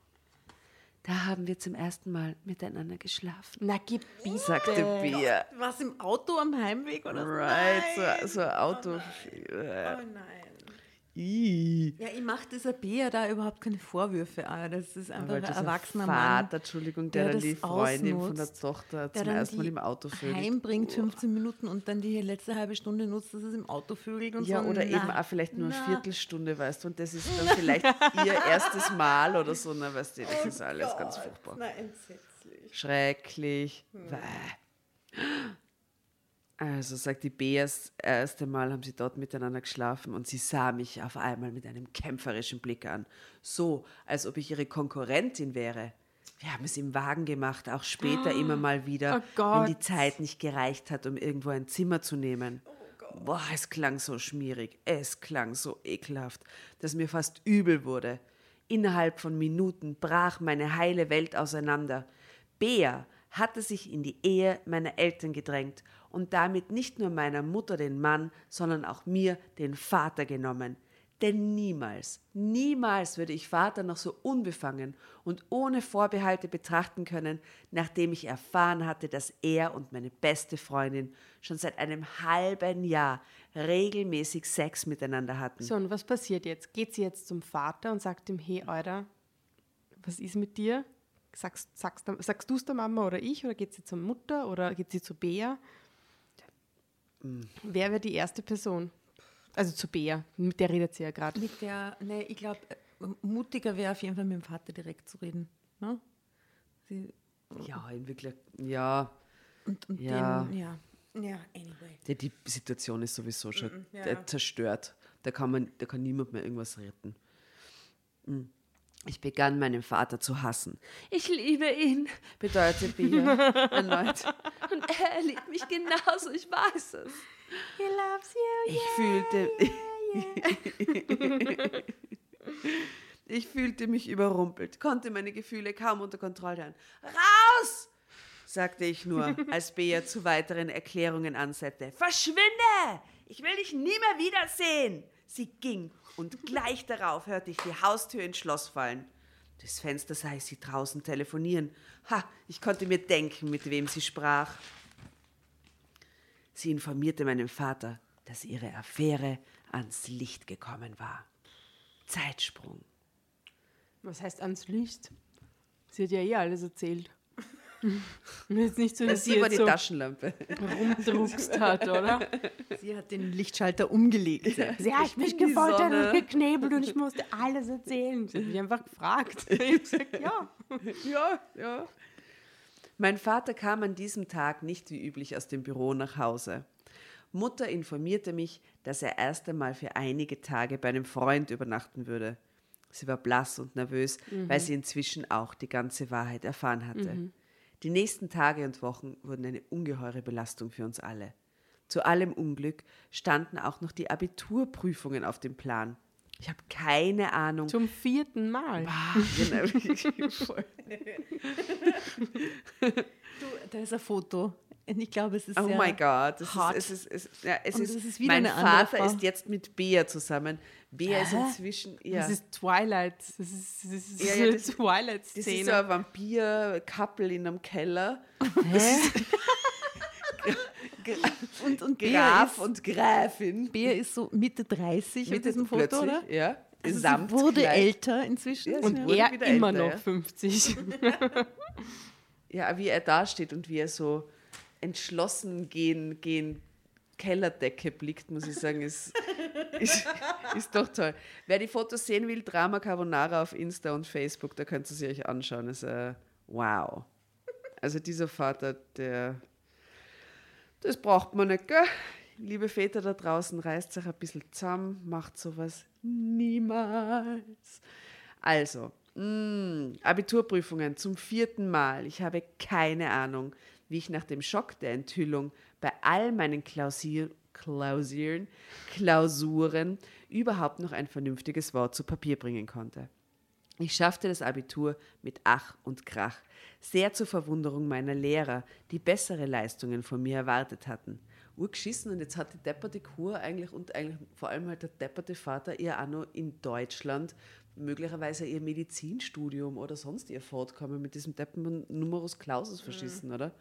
Da haben wir zum ersten Mal miteinander geschlafen, Na, Gebiet. sagte Bea. Was im Auto am Heimweg oder Right, so, so ein Auto. Oh nein. Ih. Ja, ich mache dieser Bea da überhaupt keine Vorwürfe. Das ist einfach Aber ein erwachsener Vater, Mann, Entschuldigung, der der, dann die Freundin von der ausnutzt, Tochter der zum dann ersten Mal im Auto vögelt. heimbringt 15 Minuten und dann die letzte halbe Stunde nutzt, dass es im Auto vögelt und Ja, so. oder Na, eben auch vielleicht nur eine na. Viertelstunde, weißt du, und das ist dann (laughs) vielleicht ihr erstes Mal oder so, na, weißt du, Oh das ist alles ganz furchtbar. Na, entsetzlich. Schrecklich. Bäh. Also, sagt die Bea, das erste Mal haben sie dort miteinander geschlafen und sie sah mich auf einmal mit einem kämpferischen Blick an. So, als ob ich ihre Konkurrentin wäre. Wir haben es im Wagen gemacht, auch später immer mal wieder, Oh wenn die Zeit nicht gereicht hat, um irgendwo ein Zimmer zu nehmen. Boah, es klang so schmierig, es klang so ekelhaft, dass mir fast übel wurde. Innerhalb von Minuten brach meine heile Welt auseinander. Bea hatte sich in die Ehe meiner Eltern gedrängt und damit nicht nur meiner Mutter den Mann, sondern auch mir den Vater genommen. Denn niemals, niemals würde ich Vater noch so unbefangen und ohne Vorbehalte betrachten können, nachdem ich erfahren hatte, dass er und meine beste Freundin schon seit einem halben Jahr regelmäßig Sex miteinander hatten. So, und was passiert jetzt? Geht sie jetzt zum Vater und sagt ihm, hey, Alter, was ist mit dir? Sagst, sagst, sagst du es der Mama oder ich? Oder geht sie zur Mutter oder geht sie zu Bea? Wer wäre die erste Person? Also zu Bea, mit der redet sie ja gerade. Mit der, ne, ich glaube, mutiger wäre auf jeden Fall mit dem Vater direkt zu reden. Ne? Sie, Ja, in wirklich, ja. Und, und Ja. den, ja. Ja, anyway. Die, die Situation ist sowieso schon ja. äh, zerstört. Da kann, man, da kann niemand mehr irgendwas retten. Mm. Ich begann meinen Vater zu hassen. Ich liebe ihn, (laughs) bedeutet Bia erneut. Und er liebt mich genauso, ich weiß es. He loves you. Ich fühlte. (laughs) ich fühlte mich überrumpelt, konnte meine Gefühle kaum unter Kontrolle halten. Raus! sagte ich nur, (laughs) als Bea zu weiteren Erklärungen ansetzte. Verschwinde! Ich will dich nie mehr wiedersehen! Sie ging und gleich darauf hörte ich die Haustür ins Schloss fallen. Durchs Fenster sah ich sie draußen telefonieren. Ha, ich konnte mir denken, mit wem sie sprach. Sie informierte meinen Vater, dass ihre Affäre ans Licht gekommen war. Zeitsprung. Was heißt ans Licht? Sie hat ja eh alles erzählt. Mir ist nicht so, dass Sie war die so Taschenlampe. rumdruckst (laughs) hat, oder? Sie hat den Lichtschalter umgelegt. Sie hat mich gefoltert und geknebelt und ich musste alles erzählen. Sie hat mich einfach gefragt. (laughs) Ich habe gesagt, ja. Ja, ja. Mein Vater kam an diesem Tag nicht wie üblich aus dem Büro nach Hause. Mutter informierte mich, dass er erst einmal für einige Tage bei einem Freund übernachten würde. Sie war blass und nervös, weil sie inzwischen auch die ganze Wahrheit erfahren hatte. Die nächsten Tage und Wochen wurden eine ungeheure Belastung für uns alle. Zu allem Unglück standen auch noch die Abiturprüfungen auf dem Plan. Ich habe keine Ahnung, Zum vierten Mal. Genau. (laughs) Voll. Du, da ist ein Foto. Und ich glaube, es ist Oh mein Gott, es hart. ist, es ist, es, ja, es ist, ist mein Vater Frau. ist jetzt mit Bea zusammen. Bea ist inzwischen, ja, Das ist Twilight. Das ist, das ist Ja, ja, das- das ist so ein Vampir-Couple in einem Keller. (laughs) Und, und Graf ist, und Gräfin. Bea ist so Mitte 30 Mit auf diesem Foto, oder? ja. Also sie wurde älter inzwischen. Ja, Und er immer älter, noch ja. 50. (laughs) Ja, wie er da steht und wie er so entschlossen gegen, gegen Kellerdecke blickt, muss ich sagen, ist, ist, ist doch toll. Wer die Fotos sehen will, Drama Carbonara auf Insta und Facebook, da könnt ihr sie euch anschauen. Das ist, äh, wow. Also dieser Vater, der, das braucht man nicht, gell? Liebe Väter da draußen, reißt euch ein bisschen zusammen, macht sowas niemals. Also, mh, Abiturprüfungen zum vierten Mal. Ich habe keine Ahnung, wie ich nach dem Schock der Enthüllung bei all meinen Klausier, Klausieren, Klausuren überhaupt noch ein vernünftiges Wort zu Papier bringen konnte. Ich schaffte das Abitur mit Ach und Krach, sehr zur Verwunderung meiner Lehrer, die bessere Leistungen von mir erwartet hatten. Urgeschissen und jetzt hat die depperte Kur eigentlich und eigentlich vor allem halt der depperte Vater ihr auch noch in Deutschland möglicherweise ihr Medizinstudium oder sonst ihr Fortkommen mit diesem deppen Numerus Clausus verschissen, oder?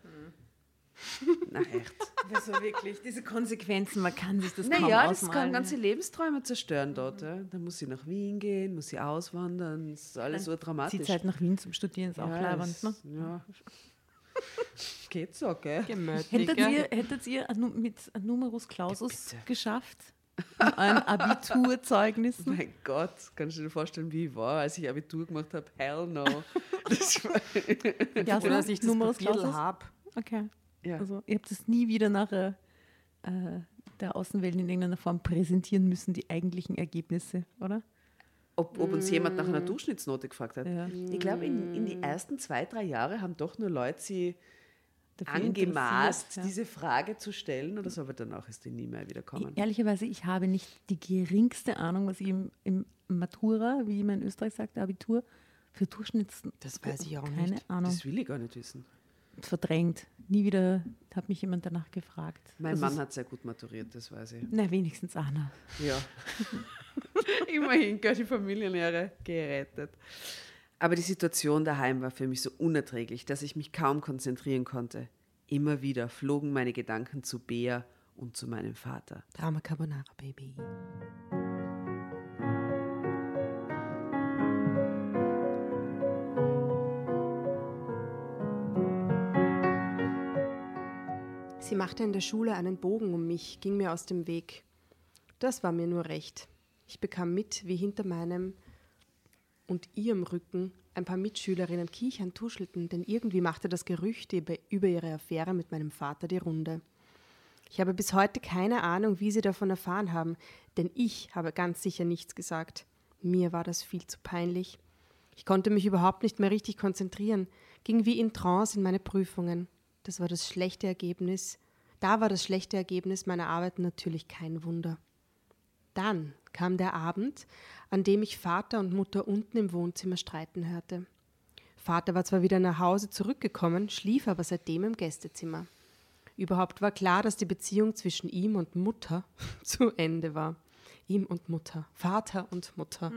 Na echt. Also wirklich, diese Konsequenzen, man kann sich das kaum Naja, das kann ganze Lebensträume zerstören dort. Ja. Dann muss sie nach Wien gehen, muss sie auswandern, das ist alles so dramatisch. Zieht halt nach Wien zum Studieren, ist auch Ja, leibend, das- ne? Ja. (laughs) Geht so, gell? Gemütlich. Hättet gell? ihr, hättet ihr Nu- mit Numerus Clausus Bitte. geschafft? In euren Abiturzeugnissen? Mein Gott, kannst du dir vorstellen, wie ich war, als ich Abitur gemacht habe? Hell no. (laughs) Das war, Ja, Oder dass ich das Numerus Papier habe. Okay. ja. Also ihr habt es nie wieder nachher äh, der Außenwelt in irgendeiner Form präsentieren müssen, die eigentlichen Ergebnisse, oder? ob, ob uns jemand nach einer Durchschnittsnote gefragt hat. Ja. Ich glaube, in, in die ersten zwei, drei Jahre haben doch nur Leute sie angemaßt, ja. diese Frage zu stellen oder so, aber danach ist die nie mehr wieder gekommen. Ich, ehrlicherweise, ich habe nicht die geringste Ahnung, was ich im, im Matura, wie man in Österreich sagt, Abitur, für Durchschnitts... Das weiß ich auch Keine nicht. Ahnung. Das will ich gar nicht wissen. Verdrängt. Nie wieder hat mich jemand danach gefragt. Mein Das Mann hat sehr gut maturiert, das weiß ich. Na, wenigstens einer. Ja. (laughs) Immerhin, gell, die Familienlehre gerettet. Aber die Situation daheim war für mich so unerträglich, dass ich mich kaum konzentrieren konnte. Immer wieder flogen meine Gedanken zu Bea und zu meinem Vater. Drama Carbonara, Baby. Sie machte in der Schule einen Bogen um mich, ging mir aus dem Weg. Das war mir nur recht. Ich bekam mit, wie hinter meinem und ihrem Rücken ein paar Mitschülerinnen kichern, tuschelten, denn irgendwie machte das Gerücht über ihre Affäre mit meinem Vater die Runde. Ich habe bis heute keine Ahnung, wie sie davon erfahren haben, denn ich habe ganz sicher nichts gesagt. Mir war das viel zu peinlich. Ich konnte mich überhaupt nicht mehr richtig konzentrieren, ging wie in Trance in meine Prüfungen. Das war das schlechte Ergebnis. Da war das schlechte Ergebnis meiner Arbeit natürlich kein Wunder. Dann kam der Abend, an dem ich Vater und Mutter unten im Wohnzimmer streiten hörte. Vater war zwar wieder nach Hause zurückgekommen, schlief aber seitdem im Gästezimmer. Überhaupt war klar, dass die Beziehung zwischen ihm und Mutter (laughs) zu Ende war. Ihm und Mutter, Vater und Mutter.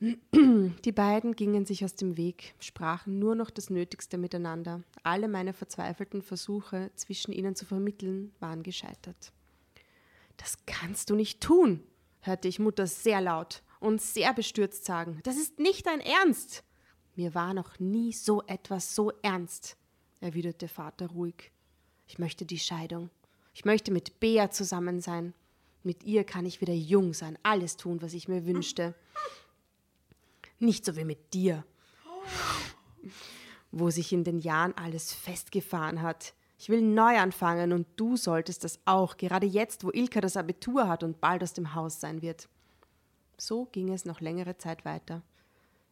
Die beiden gingen sich aus dem Weg, sprachen nur noch das Nötigste miteinander. Alle meine verzweifelten Versuche, zwischen ihnen zu vermitteln, waren gescheitert. Das kannst du nicht tun, hörte ich Mutter sehr laut und sehr bestürzt sagen. Das ist nicht dein Ernst. Mir war noch nie so etwas so ernst, erwiderte Vater ruhig. Ich möchte die Scheidung. Ich möchte mit Bea zusammen sein. Mit ihr kann ich wieder jung sein, alles tun, was ich mir wünschte. Nicht so wie mit dir, wo sich in den Jahren alles festgefahren hat. Ich will neu anfangen und du solltest das auch, gerade jetzt, wo Ilka das Abitur hat und bald aus dem Haus sein wird. So ging es noch längere Zeit weiter.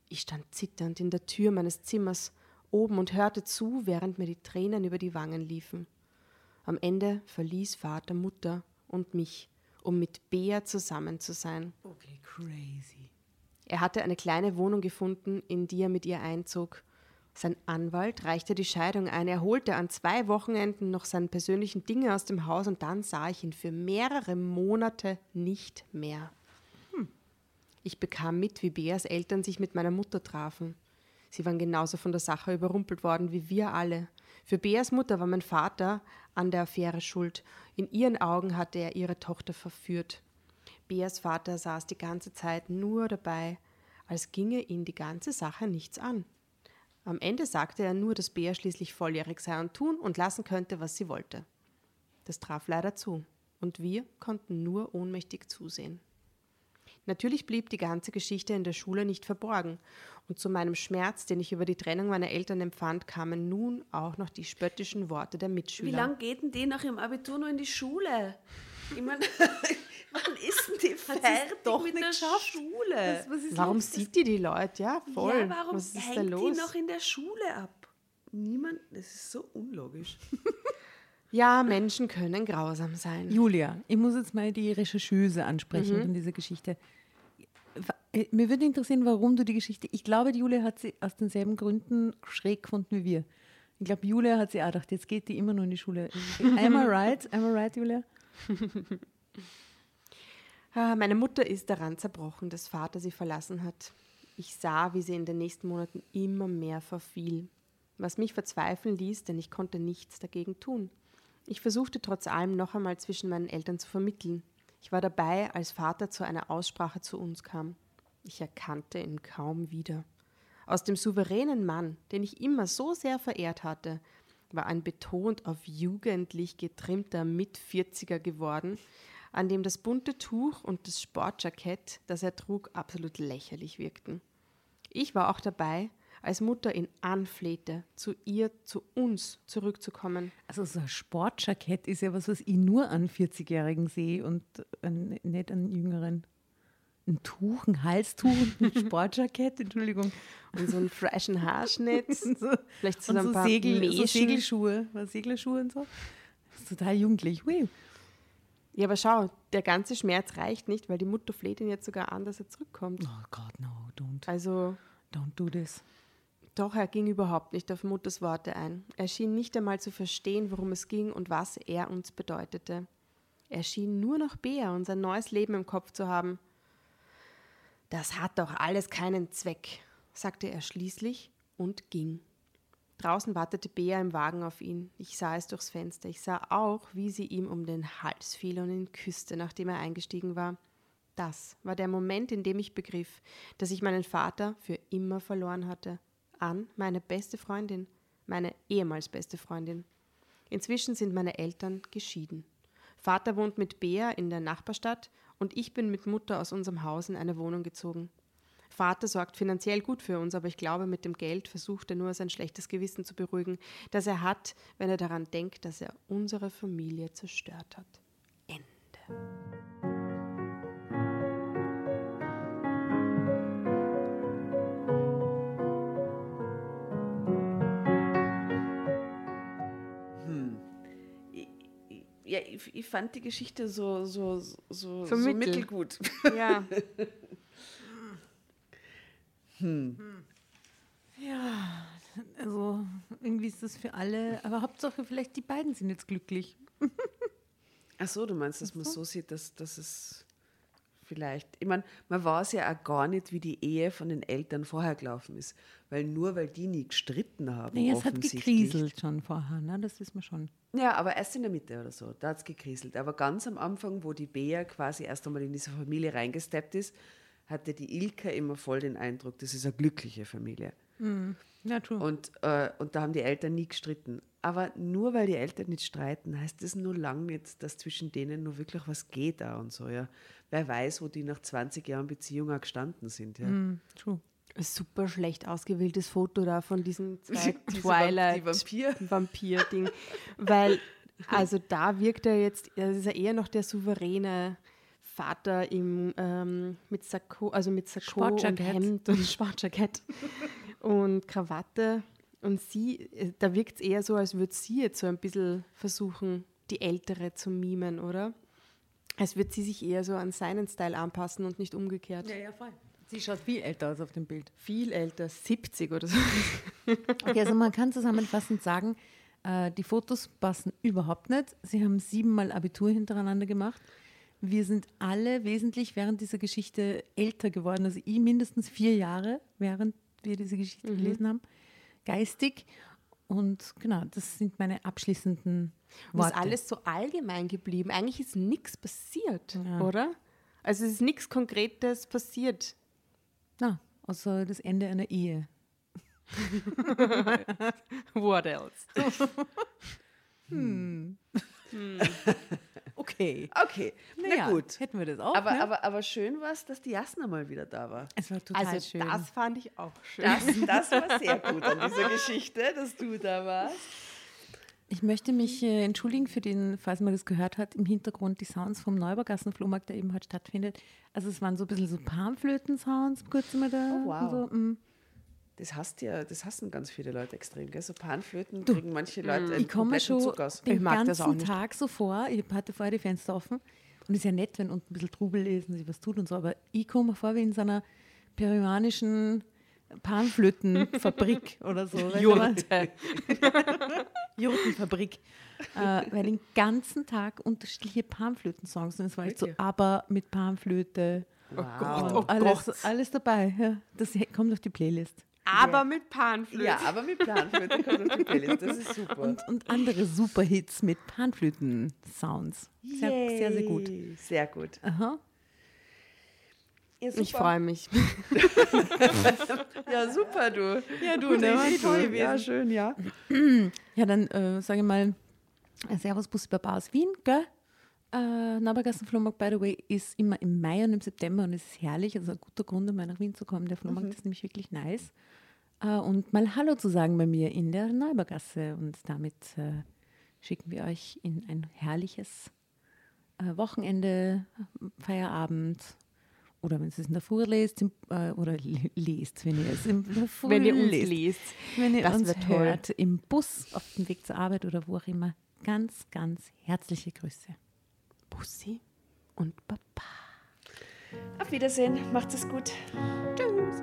Ich stand zitternd in der Tür meines Zimmers oben und hörte zu, während mir die Tränen über die Wangen liefen. Am Ende verließ Vater Mutter und mich, um mit Bea zusammen zu sein. Okay, crazy. Er hatte eine kleine Wohnung gefunden, in die er mit ihr einzog. Sein Anwalt reichte die Scheidung ein. Er holte an zwei Wochenenden noch seine persönlichen Dinge aus dem Haus und dann sah ich ihn für mehrere Monate nicht mehr. Hm. Ich bekam mit, wie Beas Eltern sich mit meiner Mutter trafen. Sie waren genauso von der Sache überrumpelt worden wie wir alle. Für Beas Mutter war mein Vater an der Affäre schuld. In ihren Augen hatte er ihre Tochter verführt. Beas Vater saß die ganze Zeit nur dabei, als ginge ihn die ganze Sache nichts an. Am Ende sagte er nur, dass Bea schließlich volljährig sei und tun und lassen könnte, was sie wollte. Das traf leider zu, und wir konnten nur ohnmächtig zusehen. Natürlich blieb die ganze Geschichte in der Schule nicht verborgen, und zu meinem Schmerz, den ich über die Trennung meiner Eltern empfand, kamen nun auch noch die spöttischen Worte der Mitschüler. Wie lange geht denn die nach ihrem Abitur noch in die Schule? Ich meine, (laughs) wann ist denn die fertig doch mit der geschafft. Schule? Warum sieht die die Leute? Ja, voll. Ja, warum Was ist hängt da los? die noch in der Schule ab? Niemand, das ist so unlogisch. (laughs) Ja, Menschen können grausam sein. Julia, ich muss jetzt mal die Rechercheuse ansprechen von dieser Geschichte. Äh, Mir würde interessieren, warum du die Geschichte. Ich glaube, die Julia hat sie aus denselben Gründen schräg gefunden wie wir. Ich glaube, Julia hat sie auch gedacht, jetzt geht die immer nur in die Schule. (laughs) Am I right? Am I right, Julia? (laughs) Ah, Meine Mutter ist daran zerbrochen, dass Vater sie verlassen hat. Ich sah, wie sie in den nächsten Monaten immer mehr verfiel, was mich verzweifeln ließ, denn ich konnte nichts dagegen tun. Ich versuchte trotz allem noch einmal zwischen meinen Eltern zu vermitteln. Ich war dabei, als Vater zu einer Aussprache zu uns kam. Ich erkannte ihn kaum wieder. Aus dem souveränen Mann, den ich immer so sehr verehrt hatte, war ein betont auf jugendlich getrimmter Mitvierziger geworden, an dem das bunte Tuch und das Sportjackett, das er trug, absolut lächerlich wirkten. Ich war auch dabei, als Mutter ihn anflehte, zu ihr, zu uns zurückzukommen. Also so ein Sportjackett ist ja was, was ich nur an 40-Jährigen sehe und nicht an Jüngeren. Ein Tuch, ein Halstuch und ein (laughs) Sportjackett, Entschuldigung. Und so einen freshen Haarschnitt, (laughs) so, vielleicht so und ein so, paar Segel, so. Segelschuhe, was Segelschuhe und so. Das ist total jugendlich. Ui. Ja, aber schau, der ganze Schmerz reicht nicht, weil die Mutter fleht ihn jetzt sogar an, dass er zurückkommt. Oh Gott, no, don't, Also don't do this. Doch, er ging überhaupt nicht auf Mutters Worte ein. Er schien nicht einmal zu verstehen, worum es ging und was er uns bedeutete. Er schien nur noch Bea und sein neues Leben im Kopf zu haben. Das hat doch alles keinen Zweck, sagte er schließlich und ging. Draußen wartete Bea im Wagen auf ihn. Ich sah es durchs Fenster. Ich sah auch, wie sie ihm um den Hals fiel und ihn küsste, nachdem er eingestiegen war. Das war der Moment, in dem ich begriff, dass ich meinen Vater für immer verloren hatte. An meine beste Freundin, meine ehemals beste Freundin. Inzwischen sind meine Eltern geschieden. Vater wohnt mit Bea in der Nachbarstadt und ich bin mit Mutter aus unserem Haus in eine Wohnung gezogen. Vater sorgt finanziell gut für uns, aber ich glaube, mit dem Geld versucht er nur sein schlechtes Gewissen zu beruhigen, das er hat, wenn er daran denkt, dass er unsere Familie zerstört hat. Ende. Ich, ich fand die Geschichte so, so, so, so, So mittel. mittelgut. (laughs) Ja, Ja, also irgendwie ist das für alle, aber Hauptsache vielleicht die beiden sind jetzt glücklich. Ach so, du meinst, dass man so sieht, dass, dass es vielleicht, ich meine, man weiß ja auch gar nicht, wie die Ehe von den Eltern vorher gelaufen ist, weil nur weil die nie gestritten haben, Naja, es hat gekriselt schon vorher, ne? das wissen wir schon. Ja, aber erst in der Mitte oder so, da hat es gekriselt. Aber ganz am Anfang, wo die Bea quasi erst einmal in diese Familie reingesteppt ist, hatte die Ilka immer voll den Eindruck, das ist eine glückliche Familie. Ja, true. Und, äh, und da haben die Eltern nie gestritten. Aber nur weil die Eltern nicht streiten, heißt das nur lang nicht, dass zwischen denen nur wirklich was geht da und so, ja. Wer weiß, wo die nach 20 Jahren Beziehung auch gestanden sind, ja. Mm, true. ein super schlecht ausgewähltes Foto da von diesen (laughs) zwei Twilight Vamp- die Vampir. (laughs) Vampir-Ding. Weil, also da wirkt er jetzt, das ist ja eher noch der souveräne Vater im, ähm, mit Sakko, also mit Sakko und. Hemd und Sportjackett (laughs) und Krawatte. Und sie, äh, da wirkt es eher so, als würde sie jetzt so ein bisschen versuchen, die Ältere zu mimen, oder? Als würde sie sich eher so an seinen Style anpassen und nicht umgekehrt. Ja, ja, voll. Sie schaut viel älter aus auf dem Bild. Viel älter, 70 oder so. Okay, also man kann zusammenfassend sagen, äh, die Fotos passen überhaupt nicht. Sie haben siebenmal Abitur hintereinander gemacht. Wir sind alle wesentlich während dieser Geschichte älter geworden. Also ich mindestens vier Jahre, während wir diese Geschichte gelesen haben, geistig. Und genau, das sind meine abschließenden Und ist Worte. alles so allgemein geblieben. Eigentlich ist nichts passiert, Ja. oder? Also es ist nichts Konkretes passiert. Na, außer das Ende einer Ehe. (laughs) What else? (laughs) (laughs) Okay. Okay, Naja, na gut. Hätten wir das auch. Aber, ne? aber, aber schön war es, dass die Jasna mal wieder da war. es war total Also schön. das fand ich auch schön. Das, (laughs) das war sehr gut an dieser Geschichte, dass du da warst. Ich möchte mich äh, entschuldigen für den, falls man das gehört hat, im Hintergrund die Sounds vom Neubergassen-Flohmarkt, der eben heute stattfindet. Also es waren so ein bisschen so Panflöten-Sounds kurz mal da. Oh, wow. So, mm. Das hasst ja, das hassen ganz viele Leute extrem, gell? So Panflöten kriegen manche Leute einen Ich kompletten schon Zug aus. den Ich mag das auch ganzen nicht. Tag so vor. Ich hatte vorher die Fenster offen und es ist ja nett, wenn unten ein bisschen Trubel ist und sich was tut und so, aber ich komme mir vor wie in so einer peruanischen Panflötenfabrik (laughs) oder so. Jurte. (laughs) Jurtenfabrik. äh, weil den ganzen Tag unterschiedliche Panflöten-Songs und es war echt so, aber mit Panflöte. Oh und Gott, oh alles, Gott. alles dabei. Ja. Das kommt auf die Playlist. Aber mit Panflöte. Ja, aber mit Panflöten kommt auf die Playlist, das ist super. Und, und andere Superhits mit Panflöten-Sounds. Sehr, sehr, sehr gut. Sehr gut. Aha. Ja, Ich super. freue mich. Ja, super, du. Ja, du, ne? Toll gewesen. Ja, schön, ja. Ja, dann äh, sage ich mal, Servus Bussi Baba aus Wien, gell? Äh, Nabergassen Flohmarkt, by the way, ist immer im Mai und im September und es ist herrlich. Also ein guter Grund, um mal nach Wien zu kommen. Der Flohmarkt ist nämlich wirklich nice. Äh, und mal Hallo zu sagen bei mir in der Neubergasse. Und damit äh, schicken wir euch in ein herrliches äh, Wochenende, Feierabend. Oder wenn ihr es in der Früh lest, oder le- lest, wenn ihr es in der Früh Wenn ihr uns lest. liest. Wenn ihr Das uns wär toll. hört, im Bus, auf dem Weg zur Arbeit oder wo auch immer, ganz, ganz herzliche Grüße. Bussi und Baba. Auf Wiedersehen, macht es gut. Tschüss.